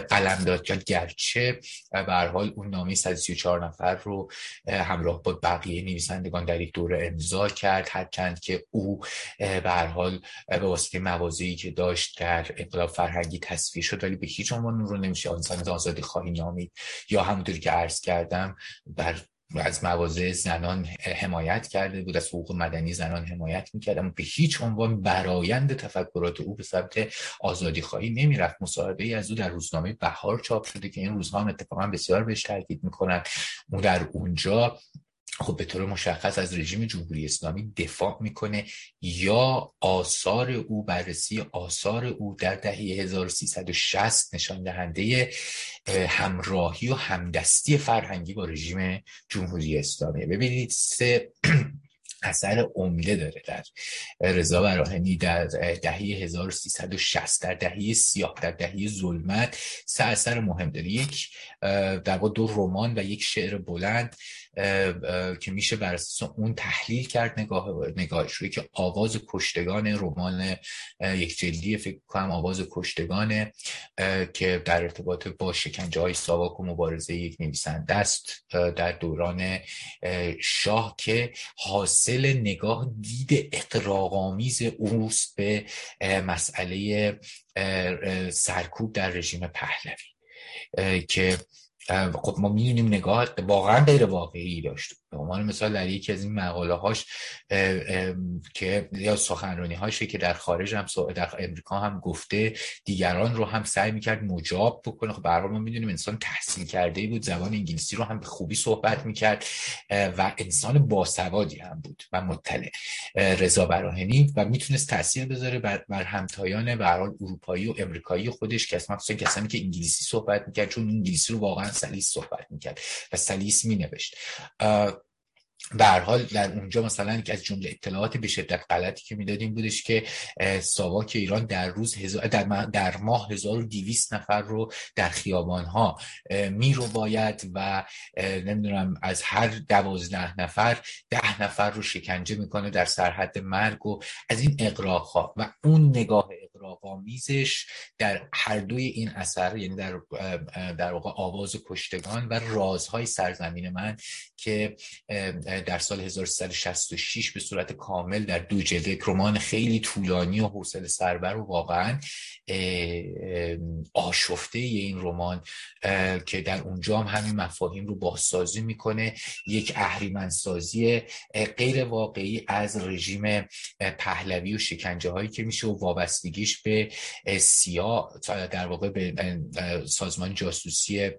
قلم داد. کرد گرچه به حال اون نامه 134 نفر رو همراه با بقیه نویسندگان در یک دوره امضا کرد. هرچند که او به هر حال به واسطه موازی که داشت در انقلاب فرهنگی تصویر شد ولی به هیچ عنوان رو نمیشه آن آزادی خواهی نامید. یا همونطوری که عرض کردم بر از مواضع زنان حمایت کرده بود از حقوق مدنی زنان حمایت می‌کرد اما به هیچ عنوان برایند تفکرات او به سمت آزادی خواهی نمی‌رفت. مصاحبه ای از او در روزنامه بهار چاپ شده که این روزها هم اتفاقا بسیار بهش تاکید می‌کنند او در اونجا خب به طور مشخص از رژیم جمهوری اسلامی دفاع می‌کنه یا آثار او بررسی آثار او در دهه 1360 نشان دهنده همراهی و همدستی فرهنگی با رژیم جمهوری اسلامی. ببینید سه اثر عمده داره در رضا براهنی در دهه 1360 در دهه سیاه در دهه ظلمت. سه اثر مهم داره. یک در دو رمان و یک شعر بلند. که میشه بر اساس اون تحلیل کرد نگاه نگاهش روی که آواز کشتگان رمان یک جلدی فکر کنم آواز کشتگان که در ارتباط با شکنجه های ساواک و مبارزه یک نویسنده است در دوران شاه که حاصل نگاه دید اقراغامیز اوست به مسئله سرکوب در رژیم پهلوی که خب ما می‌دونیم نگاه واقعا غیر واقعی داشت. به عنوان مثال در یکی از این مقاله هاش که یا سخنرانی هاشه که در خارج هم در امریکا هم گفته دیگران رو هم سعی می‌کرد مجاب بکنه. خب ما می‌دونیم انسان تحصیل کرده بود زبان انگلیسی رو هم به خوبی صحبت می‌کرد و انسان باسوادی هم بود و مطلع رضا براهنی و می‌تونست تاثیر بذاره بر, بر همتایان به اروپایی و امریکایی خودش که اصلا کسانی که انگلیسی صحبت می‌کرد چون انگلیسی رو واقعا سلیس صحبت می‌کرد و سلیس مینوشت. به حال در اونجا مثلا که از جمله اطلاعات به شدت غلطی که می‌دادیم بودش که ساواک ایران در روز هزار در, در ماه 1200 نفر رو در خیابان ها می رو باید و نمی‌دونم از هر دوازده نفر ده نفر رو شکنجه می‌کنه در سرحد مرگ و از این اقراق ها و اون نگاه اقراقامیزش در هر دوی این اثر یعنی در در واقع آواز کشتگان و رازهای سرزمین من که در سال 1366 به صورت کامل در دو جلد رمان خیلی طولانی و حوصله سربر و واقعا آشفته این رمان که در اونجا هم همین مفاهیم رو بازسازی می‌کنه. یک اهریمنسازی غیر واقعی از رژیم پهلوی و شکنجه هایی که میشه و وابستگیش به سیا در واقع به سازمان جاسوسی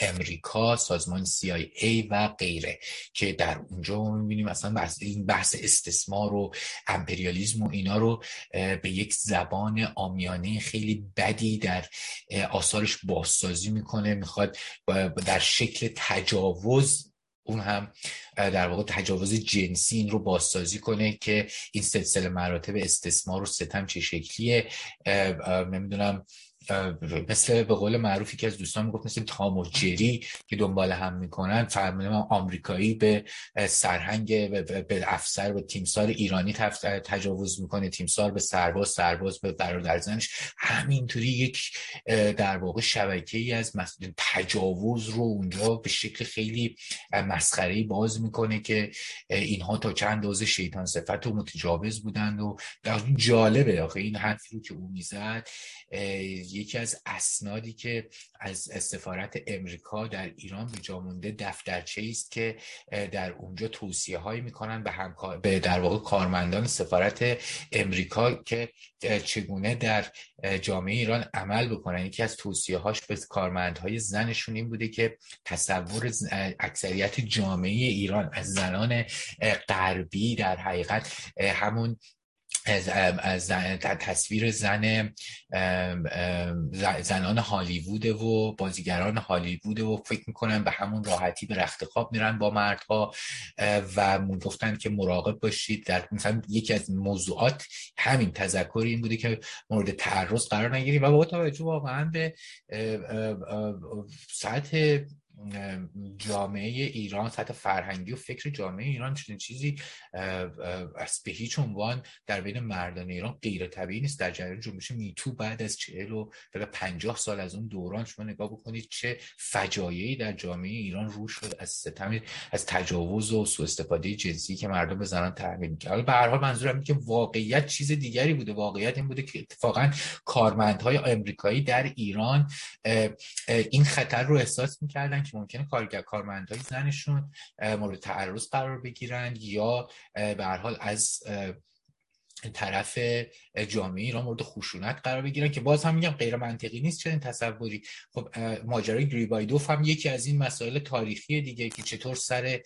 امریکا سازمان CIA و غیره که در اونجا می‌بینیم اصلا بحث این بحث استثمار و امپریالیزم و اینا رو به یک زبان آمیانه خیلی بدی در آثارش بازسازی می‌کنه می‌خواد در شکل تجاوز اون هم در واقع تجاوز جنسی این رو بازسازی کنه که این سلسله مراتب استثمار و ستم چه شکلیه. نمی‌دونم مثل به قول معروفی که از دوستان می‌گفت مثل تام و جری که دنبال هم می‌کنن فرمانده آمریکایی به سرهنگ به افسر به تیمسار ایرانی تجاوز می‌کنه. تیمسار به سرباز سرباز به برادر زنش. همینطوری یک در واقع شبکه ای از تجاوز رو اونجا به شکل خیلی مسخره باز می‌کنه که اینها تا چند دوز شیطان صفت و متجاوز بودند و جالبه آخه این حرفی که او می‌زد یکی از اسنادی که از سفارت امریکا در ایران به جا مونده دفترچه است که در اونجا توصیه هایی می‌کنن به همکار به در واقع کارمندان سفارت امریکا که چگونه در جامعه ایران عمل بکنن. یکی از توصیه هاش به کارمندهای زنشون این بوده که تصور اکثریت جامعه ایران از زنان غربی در حقیقت همون از تصویر زن زنان هالیوود و بازیگران هالیوود و فکر می‌کنن به همون راحتی به رخت خواب میرن با مردها و گفتن که مراقب باشید. در مثلا یکی از موضوعات همین تذکر این بوده که مورد تعرض قرار نگیریم. و با توجه واقعا به سطح جامعه ایران سطح فرهنگی و فکر جامعه ایران چنین چیزی از به هیچ عنوان در بین مردان ایران غیر طبیعی نیست. در جریان جنبش میتو بعد از چهل و پنجاه سال از اون دوران شما نگاه بکنید چه فجایعی در جامعه ایران رو شد از ستم از تجاوز و سوء استفاده جنسی که مردم به زنان تحمیل می‌کرد به هر حال منظورم اینه که واقعیت چیز دیگری بوده. واقعیت این بوده که اتفاقا کارمندهای آمریکایی در ایران این خطر رو احساس می‌کردن ممکنه کارگر کارمندای زنشون مورد تعرض قرار بگیرند یا به هر حال از طرف جامعه ایران مورد خشونت قرار بگیرن که باز هم میگم غیر منطقی نیست چنین تصوری. خب ماجرای گریبایدوف هم یکی از این مسائل تاریخی دیگه که چطور سر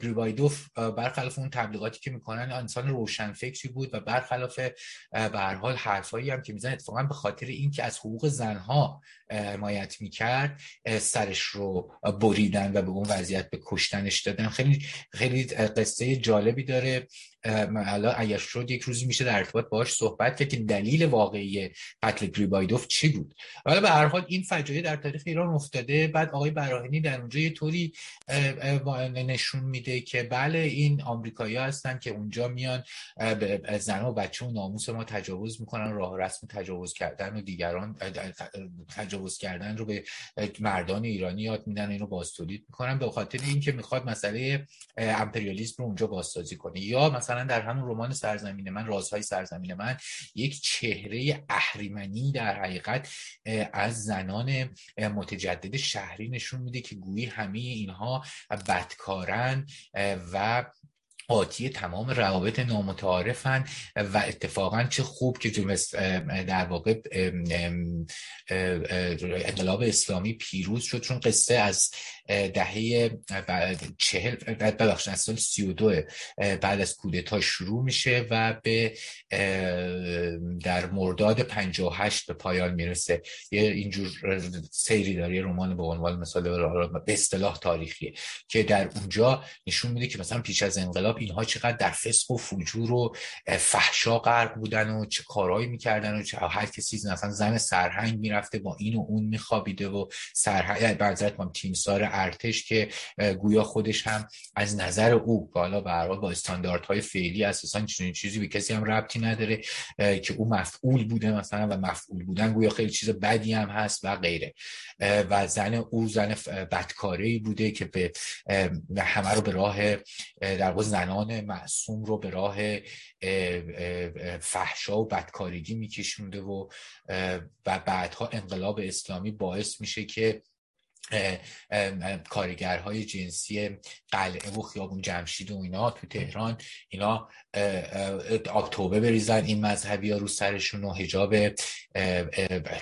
گریبایدوف برخلاف اون تبلیغاتی که می‌کنن انسان روشن فکری بود و برخلاف به هر حال حرفایی هم که می‌زنن اتفاقا به خاطر اینکه از حقوق زنها حمایت می‌کرد سرش رو بریدن و به اون وضعیت به کشتنش دادن. خیلی خیلی قصه جالبی داره. حالا اگر شد یک روزی میشه در ارتباط باش صحبت کرد که دلیل واقعی قتل گریبایدوف چی بود. حالا به هر حال این فجایع در تاریخ ایران افتاده. بعد آقای براهنی در اونجا یه طوری نشون میده که بله این آمریکایی هستن که اونجا میان به زن و بچه و ناموس ما تجاوز می‌کنن راه رسم تجاوز کردن و دیگران تجاوز کردن رو به مردان ایرانی یاد میدن اینو بازتولید می‌کنن به خاطر اینکه می‌خواد مسئله امپریالیسم رو اونجا بازسازی کنه. یا مثلا در همون رمان سرزمین من رازهای سرزمین من یک چهره اهریمنی در حقیقت از زنان متجدد شهری نشون میده که گویی همه اینها بدکارن و قاطی تمام روابط نامتعارفن و اتفاقا چه خوب که در واقع انقلاب اسلامی پیروز شد. چون قصه از دهه چهل ببخشید از سال سی و دو بعد از کودتا شروع میشه و به در مرداد هشت به پایان می‌رسه. یه اینجور سیری داره یه رمان به عنوان مثال به اصطلاح تاریخیه که در اونجا نشون میده که مثلا پیش از انقلاب اینها چقدر در فسق و فجور و فحشا غرق بودن و چه کارهایی می‌کردن و چه هر کسی مثلا زن سرهنگ می‌رفته با این و اون میخوابیده و سرهنگ بعضت ما تیمسار ارتش که گویا خودش هم از نظر او بالا به با استانداردهای فعلی اساسا چنین چیزی به کسی هم ربطی نداره که او مفعول بوده مثلا و مفعول بودن گویا خیلی چیز بدی هم هست و غیره. و زن او زن بدکاری بوده که به همه رو به راه در زنان معصوم رو به راه فحشا و بدکارگی میکشونده و و بعدها انقلاب اسلامی باعث میشه که کارگرهای جنسی قلعه و خیابون جمشید و اینا تو تهران. اینا آکتوبه بریزن این مذهبی ها رو سرشون و هجاب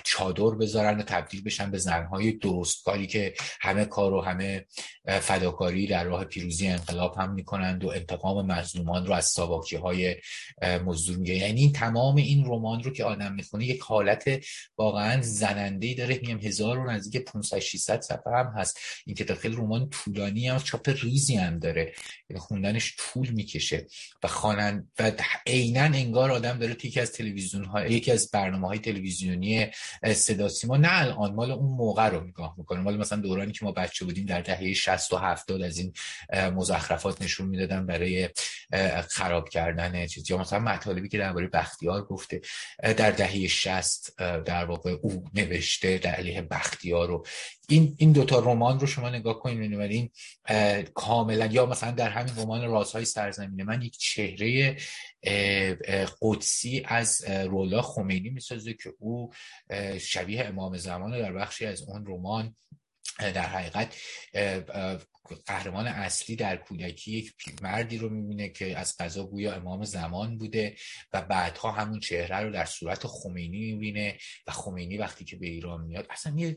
چادر بذارن و تبدیل بشن به زنهای درستکاری که همه کار و همه فداکاری در راه پیروزی انقلاب هم می‌کنند و انتقام مظلومان رو از ساواکی های مزدور میگه. یعنی تمام این رمان رو که آدم می‌خونه یک حالت واقعا زننده داره. میم هزار و نزدیک 500 600 صفحه هم هست. این کتاب خیلی رمان طولانی هم چاپ ریزی هم داره. یعنی خوندنش طول می‌کشه. و خوانن و عینا انگار آدم داره یکی از تلویزیون ها یکی از برنامه های تلویزیونی صدا سیما. نه الان مال اون موقع رو نگاه می‌کنه مال مثلا دورانی که ما بچه بودیم در دهه 60 و 70 از این مزخرفات نشون می‌دادن برای خراب کردن چیز. یا مثلا مطالبی که درباره بختیار گفته. در دهه 60 در واقع او نوشته در علیه بختیار رو این این دوتا رمان رو شما نگاه کنید این کاملا یا مثلا در همین رمان رازهای سرزمین من یک چهره قدسی از رولا خمینی می‌سازه که او شبیه امام زمان در بخشی از اون رمان در حقیقت قهرمان اصلی در کودکی یک مردی رو می‌بینه که از قضا گویا امام زمان بوده و بعدها همون چهره رو در صورت خمینی می‌بینه و خمینی وقتی که به ایران میاد اصلا یه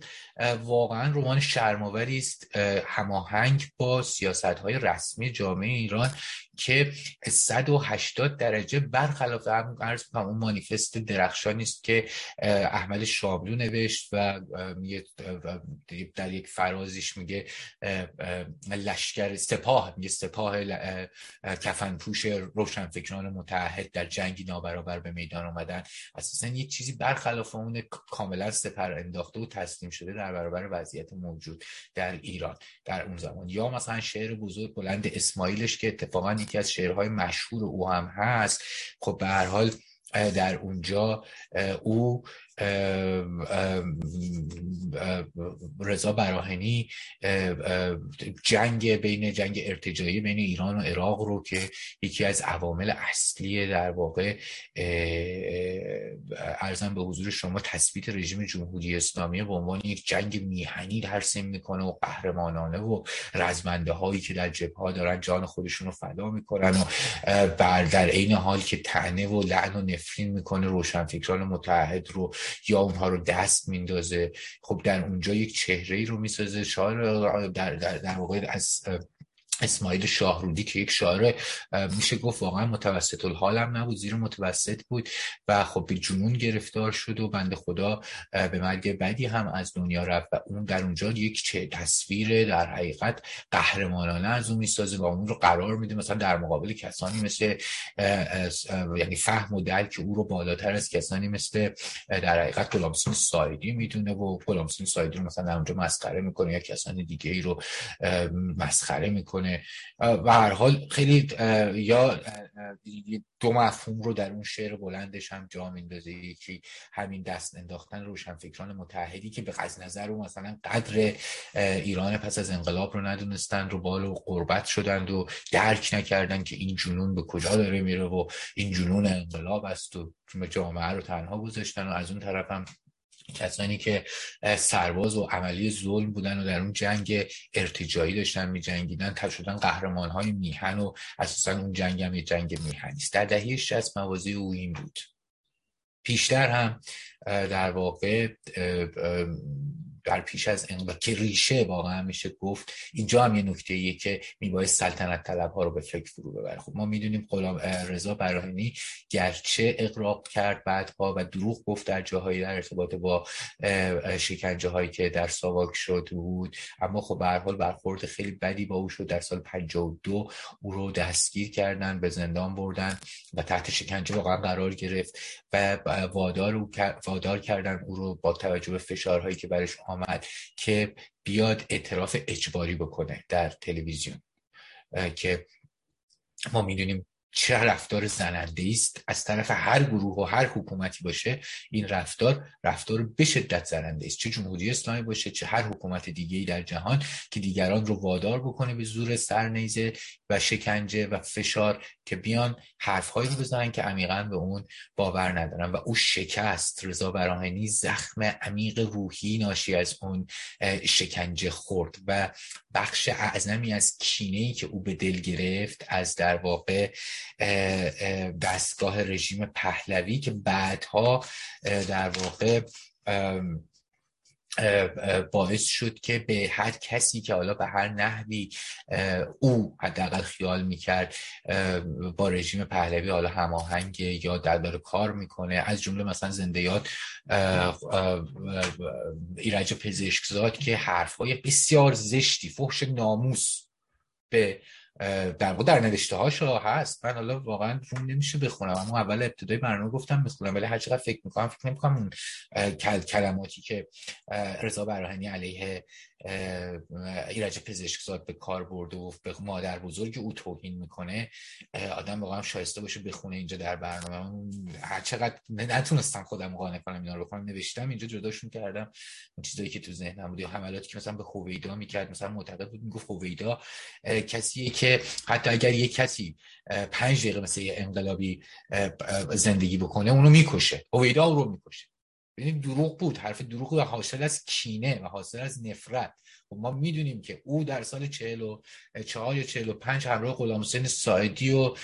واقعا رمان شرماوری است هماهنگ با سیاست های رسمی جامعه ایران که 180 درجه برخلاف هم عرض اون مانیفست درخشانی است که احمد شاملو نوشت و در یک فرازیش میگه لشکر سپاه میگه سپاه کفن پوش روشنفکران متحد در جنگی نابرابر به میدان آمدن. اساسا یک چیزی برخلاف اون کاملا سپر انداخته و تسلیم شده در برابر وضعیت موجود در ایران در اون زمان. یا مثلا شعر بزرگ بلند اسماعیلش که اتفاقا یکی از شعرهای مشهور او هم هست. خب به هر حال در اونجا او رضا براهنی جنگ بین جنگ ارتجایی بین ایران و عراق رو که یکی از عوامل اصلی در واقع ارزم به حضور شما تثبیت رژیم جمهوری اسلامی به عنوان یک جنگ میهنی ترسیم می‌کنه و قهرمانانه و رزمنده هایی که در جبه ها دارن جان خودشون رو فدا می‌کنن و بر در عین حال که تنه و لعن و نفرین می‌کنه روشنفکران متحد رو یا اونها رو دست میندازه. خب در اونجا یک چهره ای رو می‌سازه. شاید در, در, در واقع از اسماعیل شاهرودی که یک شاعر میشه گفت واقعا متوسط الحال هم نبود زیر متوسط بود و خب به جنون گرفتار شد و بنده خدا به مرگ بدی هم از دنیا رفت و اون در اونجا یک چه تصویر در حقیقت قهرمانانه از اون می‌سازه و اون رو قرار میده. مثلا در مقابل کسانی مثل یعنی فهم و درک او رو بالاتر از کسانی مثل در حقیقت غلامسین سایدی می‌دونه و غلامسین سایدی رو مثلا در اونجا مسخره می‌کنه یا کسانی دیگه ای رو مسخره می‌کنه. و هر حال خیلی یا دو مفهوم رو در اون شعر بلندش هم جا میندازه. یکی همین دست انداختن روشنفکران متحدی که به قصد نظر رو مثلا قدر ایران پس از انقلاب رو ندونستن رو بال و قربت شدند و درک نکردن که این جنون به کجا داره میره و این جنون انقلاب است و جامعه رو تنها گذاشتن و از اون طرف هم کسانی که سرباز و عملی ظلم بودن و در اون جنگ ارتجایی داشتن می جنگیدن شدن قهرمان های میهن و اساسا اون جنگ هم جنگ میهنی است. در دهه 60 موازی او این بود. پیشتر هم در واقع در پیش از انقلاب که ریشه واقعا میشه گفت اینجا هم یه نکته ایه که میباید سلطنت طلب ها رو به فکر فرو ببره. خب ما می‌دونیم غلام رضا براهنی گرچه اقراق کرد بعدها و دروغ گفت در جاهایی در ارتباط با شکنجه هایی که در ساواک شد بود. اما خب به هر حال برخورد خیلی بدی با او شد. در سال 52 او رو دستگیر کردن به زندان بردن و تحت شکنجه واقعا قرار گرفت و وادار, وادار کردن او رو با توجه به فشارهایی که برش آمد که بیاد اعتراف اجباری بکنه در تلویزیون. که ما می‌دونیم چه رفتار زننده است از طرف هر گروه و هر حکومتی باشه این رفتار رفتار به شدت زننده است چه جمهوری اسلامی باشه چه هر حکومت دیگه در جهان که دیگران رو وادار بکنه به زور سرنیزه و شکنجه و فشار که بیان حرفهایی رو بزنن که عمیقا به اون باور ندارن. و او شکست. رضا براهنی زخم عمیق روحی ناشی از اون شکنجه خورد و بخش اعظمی از کینه که او به دل گرفت از در واقع دستگاه رژیم پهلوی که بعدها در واقع باعث شد که به هر کسی که حالا به هر نحوی او حداقل خیال می‌کرد با رژیم پهلوی حالا هماهنگ یا در کار می‌کنه. از جمله مثلا زندیات ایرج پزشکزاد که حرفهای بسیار زشتی فحش ناموس به در در نوشته هاش هست. من حالا واقعا روم نمیشه بخونم. اما اول ابتدای برنامه گفتم می‌خونم ولی هر چقدر فکر می‌کنم فکر نمی‌کنم اون کلماتی که رضا براهنی علیه ایرج پزشکزاد به کار برده و به مادر بزرگ او توهین می‌کنه آدم واقعا شایسته باشه بخونه اینجا در برنامه. هر چقدر نتونستم خودم قانع کنم اینا رو بخونم نوشتم اینجا جداشون کردم. اون چیزایی که تو ذهنم بود حملاتی که مثلا به خویدا می‌کرد مثلا معتقد بود می‌گفت خویدا کسیه که حتی اگر یک کسی پنج دقیقه مثل یه انقلابی زندگی بکنه اونو می‌کشه خویدا او رو می‌کشه. ببینید دروغ بود حرف دروغ و حاصل از کینه و حاصل از نفرت. و خب ما می‌دونیم که او در سال 44 یا 45 همراه غلام حسین سایدی و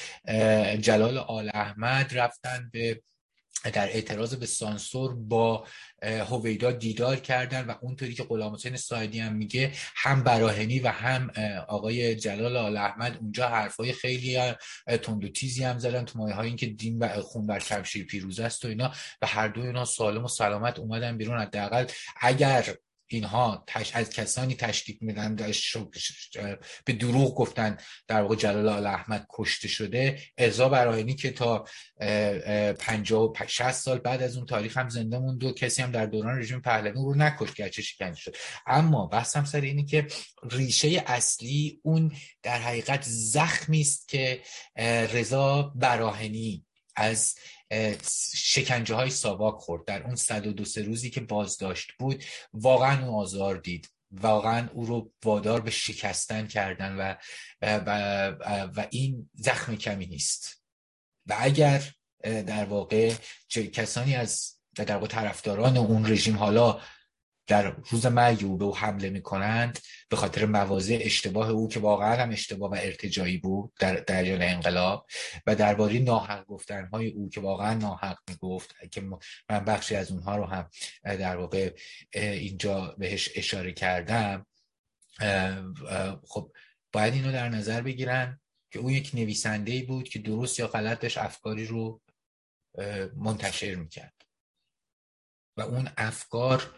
جلال آل احمد رفتن به در اعتراض به سانسور با هویدا دیدار کردن و اونطوری که غلام حسین سایدی هم میگه هم براهنی و هم آقای جلال آل احمد اونجا حرفای خیلی تند تیزی هم زدن تو مایه های که دین و خون بر کمشیر پیروز است و اینا و هر دو اینا سالم و سلامت اومدن بیرون. حداقل اگر اینها تش... از کسانی تشکیک میدن به دروغ گفتن در واقع جلال آل احمد کشته شده. ارزا براهنی که تا 50 و 60 سال بعد از اون تاریخ هم زنده موند و کسی هم در دوران رژیم پهلوی رو نکشت گرچه شکنجه شد. اما بحثم سر اینه که ریشه اصلی اون در حقیقت زخمی است که رضا براهنی از شکنجه های ساواک خورد. در اون 102 سه روزی که بازداشت بود واقعا اون آزار دید. واقعا او رو وادار به شکستن کردن و و, و این زخم کمی نیست. و اگر در واقع کسانی از در واقع طرفداران اون رژیم حالا در روز مرگ او به او حمله می‌کنند به خاطر مواضع اشتباه او که واقعا هم اشتباه و ارتجایی بود در جریان انقلاب و درباره ناحق گفتنهای او که واقعا ناحق می‌گفت که من بخشی از اونها رو هم در واقع اینجا بهش اشاره کردم خب باید اینو در نظر بگیرن که اون یک نویسنده ای بود که درست یا غلط داشت افکاری رو منتشر می‌کرد و اون افکار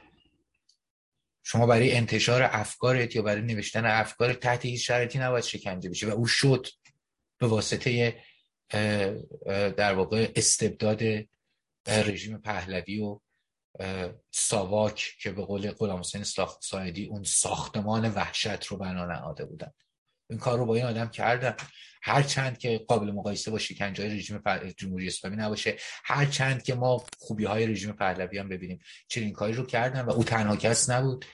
شما برای انتشار افکارت یا برای نوشتن افکار تحت هیچ شرایطی نباید شکنجه بشه و او شد به واسطه در واقع استبداد رژیم پهلوی و ساواک که به قول غلام حسین سایدی اون ساختمان وحشت رو بنا نهاده بودن. این کار رو با این آدم کردن. هر چند که قابل مقایسه با شکنجه های رژیم جمهوری اسلامی نباشه هر چند که ما خوبی های رژیم پهلوی هم ببینیم. چنین کاری رو کردن و او تنها کس نبود.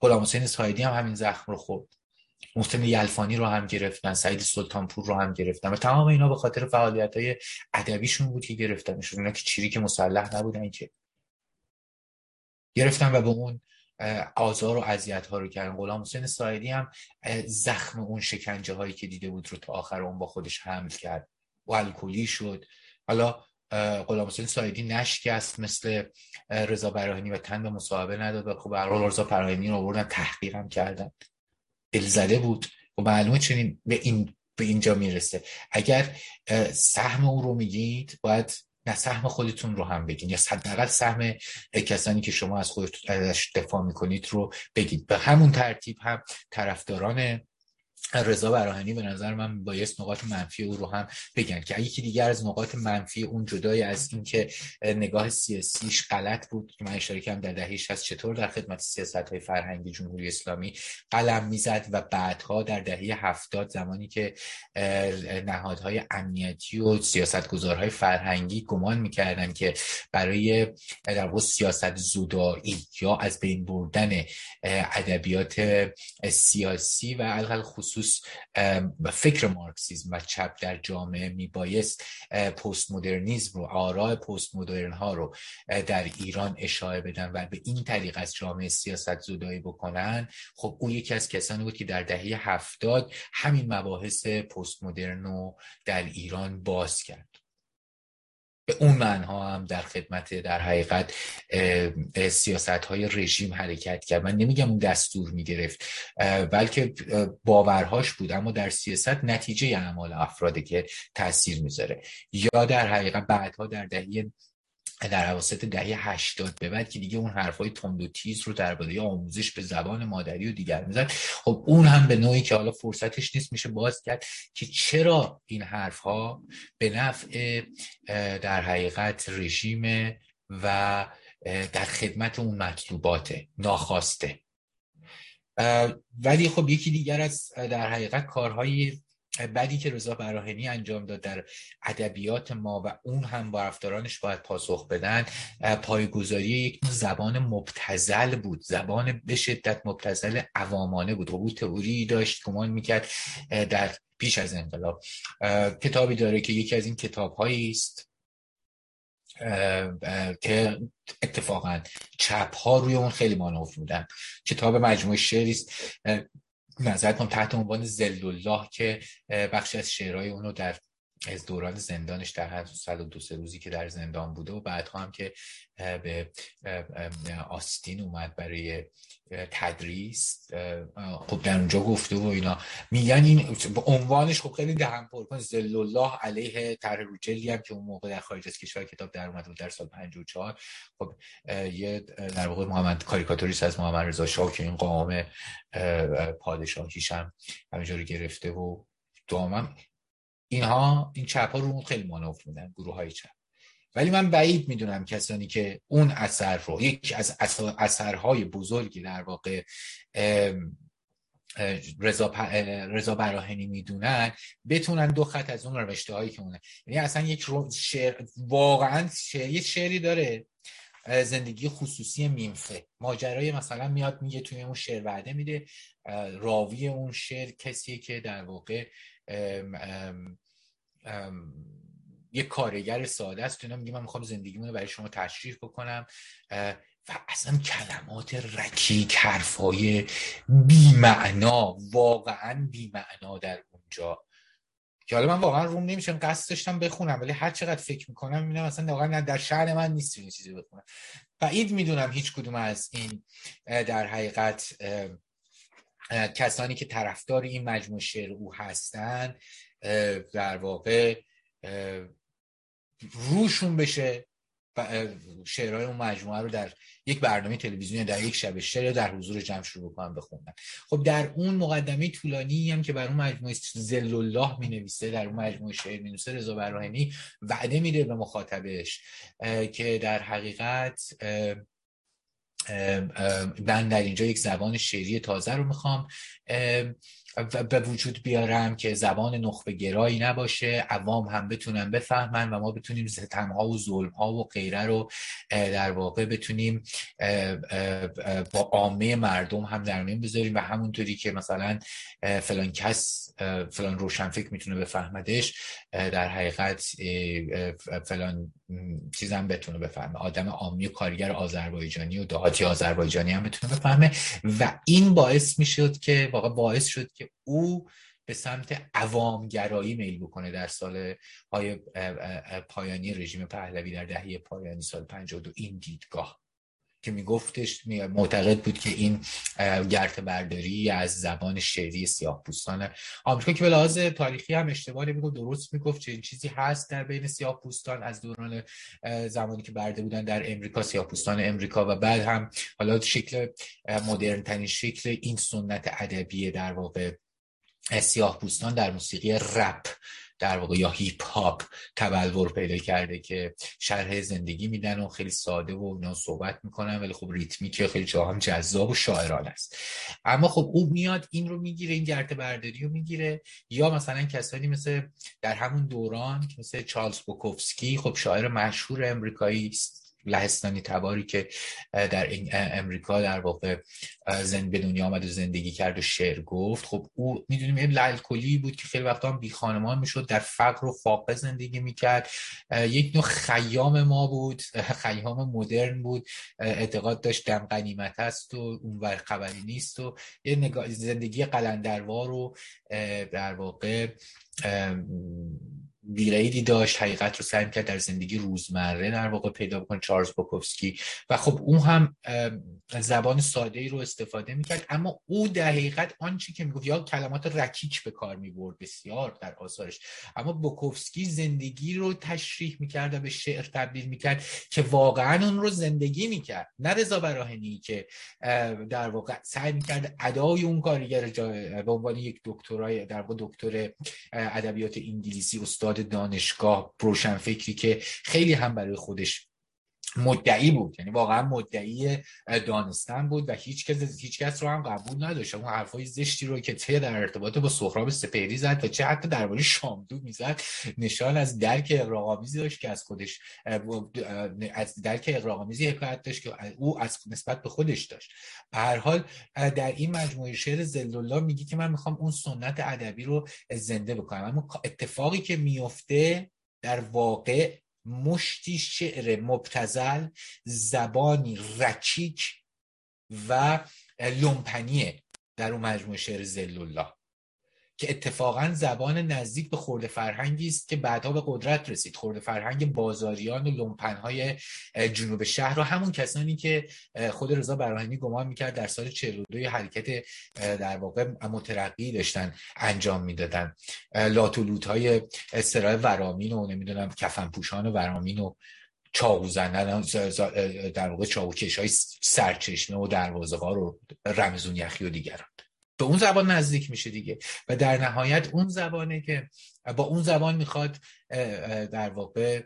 غلام حسین سایدی هم همین زخم رو خورد. محسن یلفانی رو هم گرفتن سعید سلطانپور رو هم گرفتن و تمام اینا به خاطر فعالیت های ادبیشون بود که گرفتنشون. اینا که چیری که مسلح نبودن که. گرفتن و به اون آزار و اذیت ها رو کردن. غلام حسین سایدی هم زخم اون شکنجه هایی که دیده بود رو تا آخر اون با خودش حمل کرد و الکلی شد. حالا غلام حسین سایدی نشکست مثل رضا براهنی و تن به مصاحبه نداد و خب برای رضا براهنی رو آوردن تحقیقم کردن. دلزده بود. و معلومه چنین به این به اینجا می‌رسه. اگر سهم او رو میگید باید نه سهم خودتون رو هم بگین یا حداقل سهم کسانی که شما از خودتون دفاع می‌کنید رو بگید. به همون ترتیب هم طرفداران رضا براهنی به نظر من بایست نقاط منفی او رو هم بگن که یکی دیگر از نقاط منفی اون جدای از اینکه نگاه سیاسیش غلط بود که من اشاره کردم در دهه از چطور در خدمت سیاست های فرهنگی جمهوری اسلامی قلم می‌زد و بعدها در دهه هفتاد زمانی که نهادهای امنیتی و سیاستگزارهای فرهنگی گمان می‌کردن که برای در سیاست زودایی یا از بین بردن ادبیات سیاسی و الغل خصوص فکر مارکسیزم و چپ در جامعه میبایست پست مدرنیزم رو آراء پست مدرن ها رو در ایران اشاره بدن و به این طریق از جامعه سیاست زدایی بکنن. خب او یکی از کسانی بود که در دهه هفتاد همین مباحث پست مدرن رو در ایران باز کرد. به اون منها هم در خدمت در حقیقت سیاست های رژیم حرکت کرد. من نمیگم اون دستور می‌گرفت بلکه باورهاش بود اما در سیاست نتیجه اعمال افراده که تاثیر می‌ذاره. یا در حقیقت بعدها در دهه در حواسط دهه 80 به بعد که دیگه اون حرفای تند و تیز رو درباره آموزش به زبان مادری و دیگر می‌زد. خب اون هم به نوعی که حالا فرصتش نیست میشه باز کرد که چرا این حرفها به نفع در حقیقت رژیم و در خدمت اون مطلوبات ناخواسته. ولی خب یکی دیگر از در حقیقت کارهای بعدی که رضا براهنی انجام داد در ادبیات ما و اون هم با رفتارانش باید پاسخ بدن پایگذاری یک زبان مبتزل بود. زبان به شدت مبتزل عوامانه بود. او تئوری داشت گمان می‌کرد در پیش از انقلاب. کتابی داره که یکی از این کتاب است که اتفاقا چپ ها روی اون خیلی مانور بودن. کتاب مجموعه شعری نظر کنم تحت عنوان زل الله که بخش از شعرهای اونو در از دوران زندانش در هر سال دو سه روزی که در زندان بوده و بعدها هم که به آستین اومد برای تدریس خب در اونجا گفته و اینا. میگن این عنوانش خب خیلی دهن پر کن. زل الله علیه طرح روجلی هم که اون موقع در خارج از کشور کتاب در اومد در سال 54 خب یه در واقع محمد کاریکاتوریست از محمد رضا شاه که این قوام پادشاهیش هم همینجوری گرفته و دامم اینها این چپ ها رو خیلی مانور میدن گروه های چپ. ولی من بعید می‌دونم کسانی که اون اثر رو یکی از اثرهای بزرگی در واقع رضا رضا براهنی می‌دونن بتونن دو خط از اون روشته هایی که اونه. یعنی اصلا یک شعر واقعا شعر... یه شعری داره زندگی خصوصی میمفه ماجرای مثلا میاد میگه توی اون شعر وعده میده راوی اون شعر کسیه که در واقع یه کارگر ساده است. اینا میگه من می‌خوام زندگیمون برای شما تشریح بکنم. و اصلا کلمات رکیک حرفای بیمعنا واقعا بیمعنا در اونجا. که حالا من واقعا روم نمیشم قصد داشتم بخونم ولی هر چقدر فکر می‌کنم می‌بینم اصلا واقعا در شهر من نیست این چیزی بخونم. بعید می‌دونم هیچ کدوم از این در حقیقت کسانی که طرفدار این مجموعه شعر او هستن در واقع روشون بشه شعرهای اون مجموعه رو در یک برنامه تلویزیونی در یک شب شعر در حضور جمع شروع بکنن بخونن خب در اون مقدمه طولانی هم که بر اون مجموعه زل الله می نویسه در اون مجموعه شعر می نویسه رضا براهنی وعده میده به مخاطبش که در حقیقت من در اینجا یک زبان شعری تازه رو می‌خوام. به وجود بیارم که زبان نخبه گرایی نباشه عوام هم بتونن بفهمن و ما بتونیم ستمها و ظلمها و غیره رو در واقع بتونیم با عامه مردم هم در میون بذاریم و همونطوری که مثلا فلان کس فلان روشنفکر می‌تونه بفهمدش در حقیقت فلان چیزم بتونه بفهمه. آدم عامی و کارگر آذربایجانی و دهاتی آذربایجانی هم بتونه بفهمه. و این باعث می‌شد که واقعا باعث شد که او به سمت عوامگرایی میل بکنه در سال های پایانی رژیم پهلوی در دهه پایانی سال 52 این دیدگاه. که میگفتش معتقد بود که این گرت برداری از زبان شعری سیاه پوستان آمریکا که به لحاظ تاریخی هم اشتباه نمی‌گفت درست می‌گفت چه چیزی هست در بین سیاه پوستان از دوران زمانی که برده بودن در امریکا سیاه پوستان امریکا و بعد هم حالا شکل مدرن ترین شکل این سنت ادبی در واقع سیاه پوستان در موسیقی رپ در واقع یا هیپ هاپ تبلور پیدا کرده که شرح زندگی میدن و خیلی ساده و اینا صحبت می‌کنن ولی خب ریتمیک خیلی جا هم جذاب و شاعرانه است. اما خب او میاد این رو می‌گیره این گرته برداری رو می‌گیره. یا مثلا کسانی مثل در همون دوران مثل چارلز بوکوفسکی خب شاعر مشهور امریکایی است. لهستانی تباری که در امریکا در واقع زن به دنیا آمد و زندگی کرد و شعر گفت. خب او می‌دونیم این بود که خیلی وقتا هم بی خانمان می‌شد در فقر و فاقه زندگی می‌کرد. یک نوع خیام ما بود خیام مدرن بود. اعتقاد داشت دم قنیمت است و اونور خبری نیست و یه زندگی قلندروار رو در واقع ویریدی داشت حقیقت رو سعی کرد در زندگی روزمره در واقع پیدا بکنه چارلز بوکوفسکی. و خب اون هم زبان ساده ای رو استفاده می‌کرد اما او در حقیقت آنچه که می‌گفت یا کلمات رکیک به کار می‌برد بسیار در آثارش. اما بوکوفسکی زندگی رو تشریح می‌کرد و به شعر تبدیل می‌کرد که واقعا اون رو زندگی می‌کرد. نه رضا براهنی که در واقع سعی می‌کرد ادای اون کارگر به عنوان یک دکترای در واقع دکتر ادبیات انگلیسی استاد دانشگاه فکری که خیلی هم برای خودش مدعی بود. یعنی واقعا مدعی دانستن بود و هیچ کس هیچ کس رو هم قبول نداشت. اون حرفای زشتی رو که چه در ارتباط با سهراب سپهری زد و چه حتی درباره شامدو می‌زد نشان از درک اغراق‌آمیزی داشت که از خودش از درک اغراق‌آمیزی حکایت داشت که او از نسبت به خودش داشت. به هر حال در این مجموعه شعر زلالله میگه که من می‌خوام اون سنت ادبی رو زنده بکنم. اما اتفاقی که میفته در واقع مشتی شعر مبتزل زبانی رکیک و لومپنیه در اون مجموعه شعر زل الله که اتفاقا زبان نزدیک به خورده فرهنگی است که بعدها به قدرت رسید. خورده فرهنگ بازاریان و لومپنهای جنوب شهر و همون کسانی که خود رضا براهنی گمان می‌کرد در سال 42 حرکت در واقع مترقی داشتن انجام می‌دادن. لاتولوت های استرای ورامین و نمی‌دونم کفن پوشان و ورامین و چاقو زنن در واقع چاقوکش های سرچشمه و دروازه ها رو رمزون یخی و دیگران. به اون زبان نزدیک میشه دیگه. و در نهایت اون زبانه که با اون زبان می‌خواد در واقع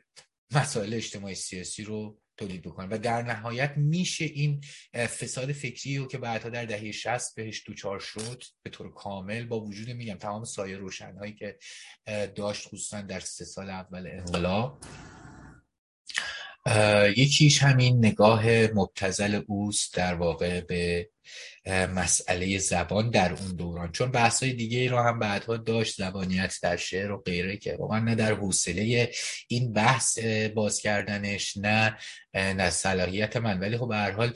مسائل اجتماعی سیاسی رو تولید بکنه. و در نهایت میشه این فساد فکری رو که بعدها در دهه 60 بهش دوچار شد به طور کامل با وجود میگم تمام سایه روشنهایی که داشت خصوصا در سه سال اول انقلاب. یکیش همین نگاه مبتزل اوست در واقع به مسئله زبان در اون دوران. چون بحثای دیگه ای رو هم بعدها داشت زبانیت در شعر و غیره که واقعا نه در حوصله این بحث باز کردنش نه نه صلاحیت من. ولی خب به هر حال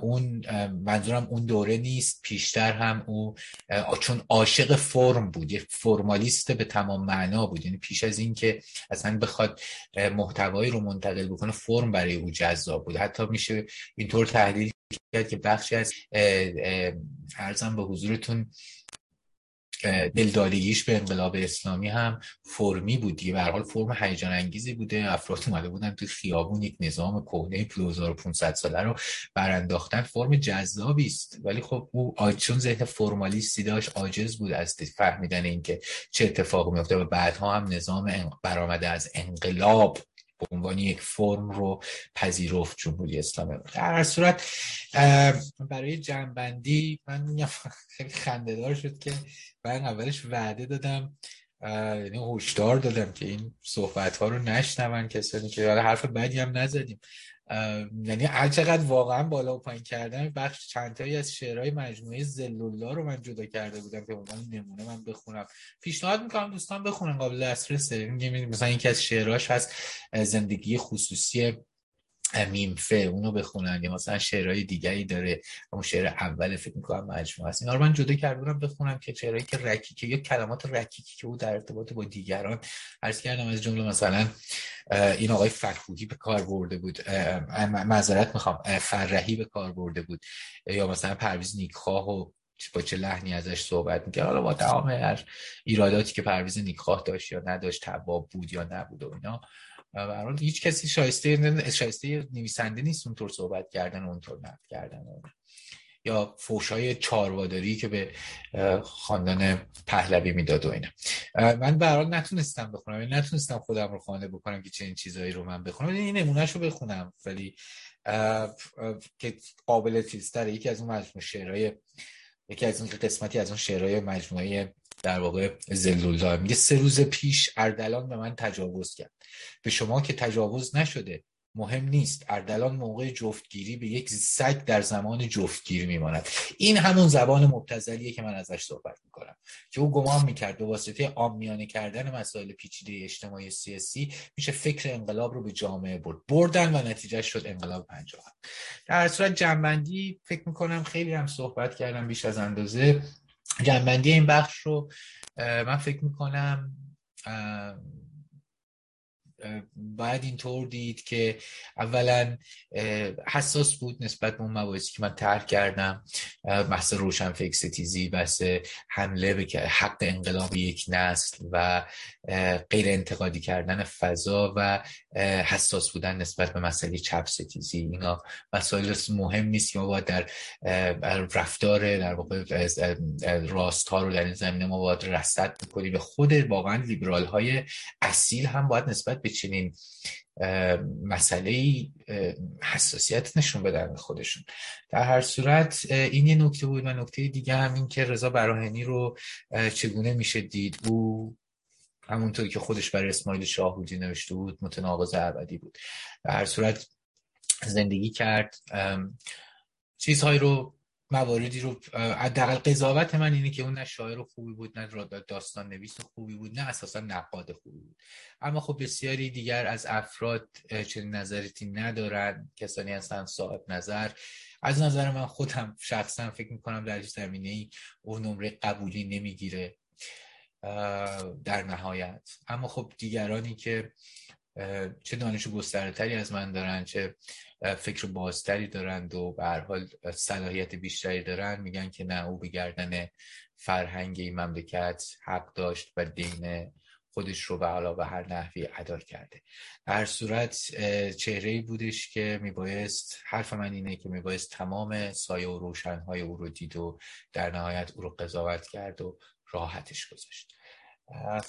اون منظورم اون دوره نیست. پیشتر هم او چون عاشق فرم بود یه فرمالیست به تمام معنا بود. یعنی پیش از این که اصلا بخواد محتوایی رو منتقل بکنه فرم برای او جذاب بود. حتی میشه اینطور تحلیل کرد که بخشی از ارزم به حضورتون دلدادگیش به انقلاب اسلامی هم فرمی بود دیگه. به حال فرم هیجان انگیزی بوده. افراد اومده بودن تو خیابون یک نظام کهنه 2500 ساله رو برانداختن. فرم جذابی است. ولی خب او چون ذهن فرمالیستی داشت عاجز بود از فهمیدن اینکه چه اتفاقی میفته و بعدها هم نظام برآمده از انقلاب. به عنوان یک فرم رو پذیرفت جمهوری اسلامی. در هر صورت برای جنبندی من خیلی خنده شد که من اولش وعده دادم یعنی هشدار دادم که این صحبت ها رو نشنون کسانی که حرف بدی هم نزدیم. یعنی هر چقدر واقعا بالا و پایین کردن بخش چند تایی از شعرهای مجموعه زلولا رو من جدا کرده بودم که عنوان نمونه من بخونم. پیشنهاد می‌کنم دوستان بخونن قابل دسترسه. مثلا یکی از شعرهاش هست زندگی خصوصی میمفه اونو بخونن یا مثلا شعرهای دیگری داره اون شعر اول فکر می‌کنم مجموعه است. اینا رو من جدا کردم بخونم که شعرهایی که رکیکه یا کلمات رکیکی که او در ارتباط با دیگران. عرض کردم از جمله مثلا این آقای فرهوهی به کار برده بود. معذرت می‌خوام فرهی به کار برده بود. یا مثلا پرویز نیکخواه و با چه لحنی ازش صحبت می‌کرد. حالا با تمام هر ایراداتی که پرویز نیکخواه داشت یا نداشت تباب بود یا نبود و اینا. برحال هیچ کسی شایسته شایسته نویسنده نیست اونطور صحبت کردن اونطور نقد کردن یا فوشای چارواداری که به خاندان پهلوی می‌داد و اینا. من به نتونستم بخونم. یعنی نتونستم خودم رو خانه بکنم که چنین چیزایی رو من بخونم. این نمونهش رو بخونم. ولی که قابل چیزتره. یکی از اون مجموعه شعرهای یکی از اون قسمتی از اون شعرهای مجموعه در واقع زلولا میگه سه روز پیش اردلان به من تجاوز کرد. به شما که تجاوز نشده مهم نیست. اردلان موقع جفتگیری به یک سگ در زمان جفتگیری میماند. این همون زبان مبتزلیه که من ازش صحبت می‌کنم. که او گمان می‌کرد به واسطه آمیانه کردن مسائل پیچیده اجتماعی سیاسی میشه فکر انقلاب رو به جامعه برد. بردن و نتیجه شد انقلاب پنجاه در صورت جنبندی فکر می‌کنم خیلی هم صحبت کردم بیش از اندازه. جنبندی این بخش رو من فکر می‌کنم باید اینطور دید که اولا حساس بود نسبت به اون مباحثی که من طرح کردم. بحث روشن ستیزی بحث حمله به حق انقلاب یک نسل و غیر انتقادی کردن فضا و حساس بودن نسبت به مسئله چپ ستیزی. اینا مسائل مهم نیست که ما باید در رفتار در واقع راست ها رو در این زمینه ما باید رصد بکنیم. به خود واقعا لیبرال های اصیل هم باید نسبت به چنین مسئله حساسیت نشون بدن خودشون. در هر صورت این یه نکته بود و نکته دیگه هم این که رضا براهنی رو چگونه میشه دید؟ او همونطوری که خودش برای اسماعیل شاهودی نوشته بود متناقض ابدی بود. در هر صورت زندگی کرد. چیزهایی رو مواردی رو حداقل قضاوت من اینه که اون نه شاعر خوبی بود نه داستان نویس خوبی بود نه اساسا نقاد خوبی بود. اما خب بسیاری دیگر از افراد چنین نظرتی ندارن کسانی هستن صاحب نظر. از نظر من خودم شخصا فکر می‌کنم در زمینه ای اون نمره قبولی نمی‌گیره در نهایت. اما خب دیگرانی که چه دانش گسترتری از من دارن چه فکر بازتری دارند و به حال صلاحیت بیشتری دارن. میگن که نه او به گردن فرهنگ این مملکت حق داشت و دین خودش رو به علاوه هر نحوی ادا کرده. هر صورت چهره بودش که میبایست حرف من اینه که میبایست تمام سایه و روشنهای او رو دید و در نهایت او رو قضاوت کرد و راحتش گذاشت.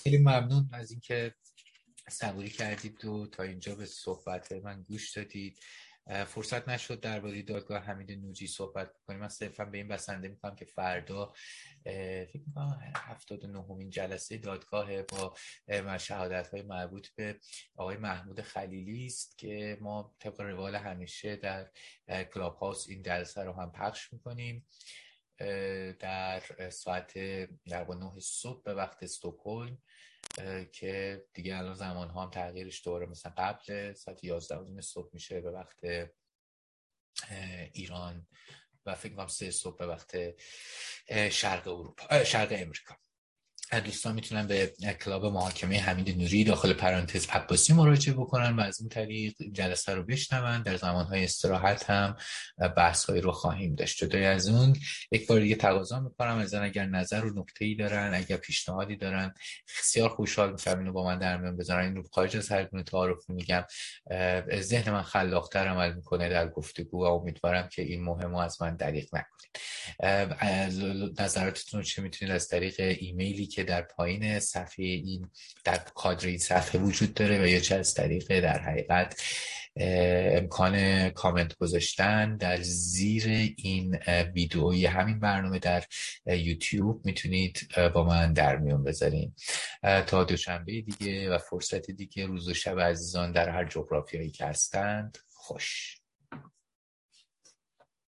خیلی ممنون از اینکه صبوری کردید و تا اینجا به صحبت من گوش دادید. فرصت نشد درباره دادگاه حمید نوجی صحبت کنیم من صرفا به این بسنده می‌کنم که فردا فکر می‌کنم هفتاد نهمین جلسه دادگاه با شهادت های مربوط به آقای محمود خلیلی است که ما طبق روال همیشه در کلاب هاوس این جلسه رو هم پخش می‌کنیم. در ساعت در نه صبح به وقت استکهلم. که دیگه الان زمان ها هم تغییرش دوره. مثلا قبل ساعت 11 صبح میشه به وقت ایران و فکر کنم سه صبح به وقت شرق اروپا شرق امریکا. دوستان می‌تونن به کلاب محاکمه حمید نوری داخل پرانتز عباسی مراجعه بکنن و از اون طریق جلسه رو بشنون. در زمانهای استراحت هم بحث رو خواهیم داشت. جدای از اون یک بار دیگه تقاضا می‌کنم. از اگر نظر و نکته ای دارن اگر پیشنهادی دارن بسیار خوشحال میشم اینو با من در میان بذارن. این رو خارج از هر گونه تعارف میگم. ذهن من خلاقتر عمل می‌کنه در گفتگو و امیدوارم که این مهم از من دریغ نکنید. نظراتتون چه می‌تونید؟ از طریق ایمیلی که در پایین صفحه این در کادر این صفحه وجود داره و یا چه از طریق در حقیقت امکان کامنت گذاشتن در زیر این ویدئوی همین برنامه در یوتیوب می‌تونید با من در میون بذارین. تا دوشنبه دیگه و فرصت دیگه روز و شب عزیزان در هر جغرافیایی که هستند خوش.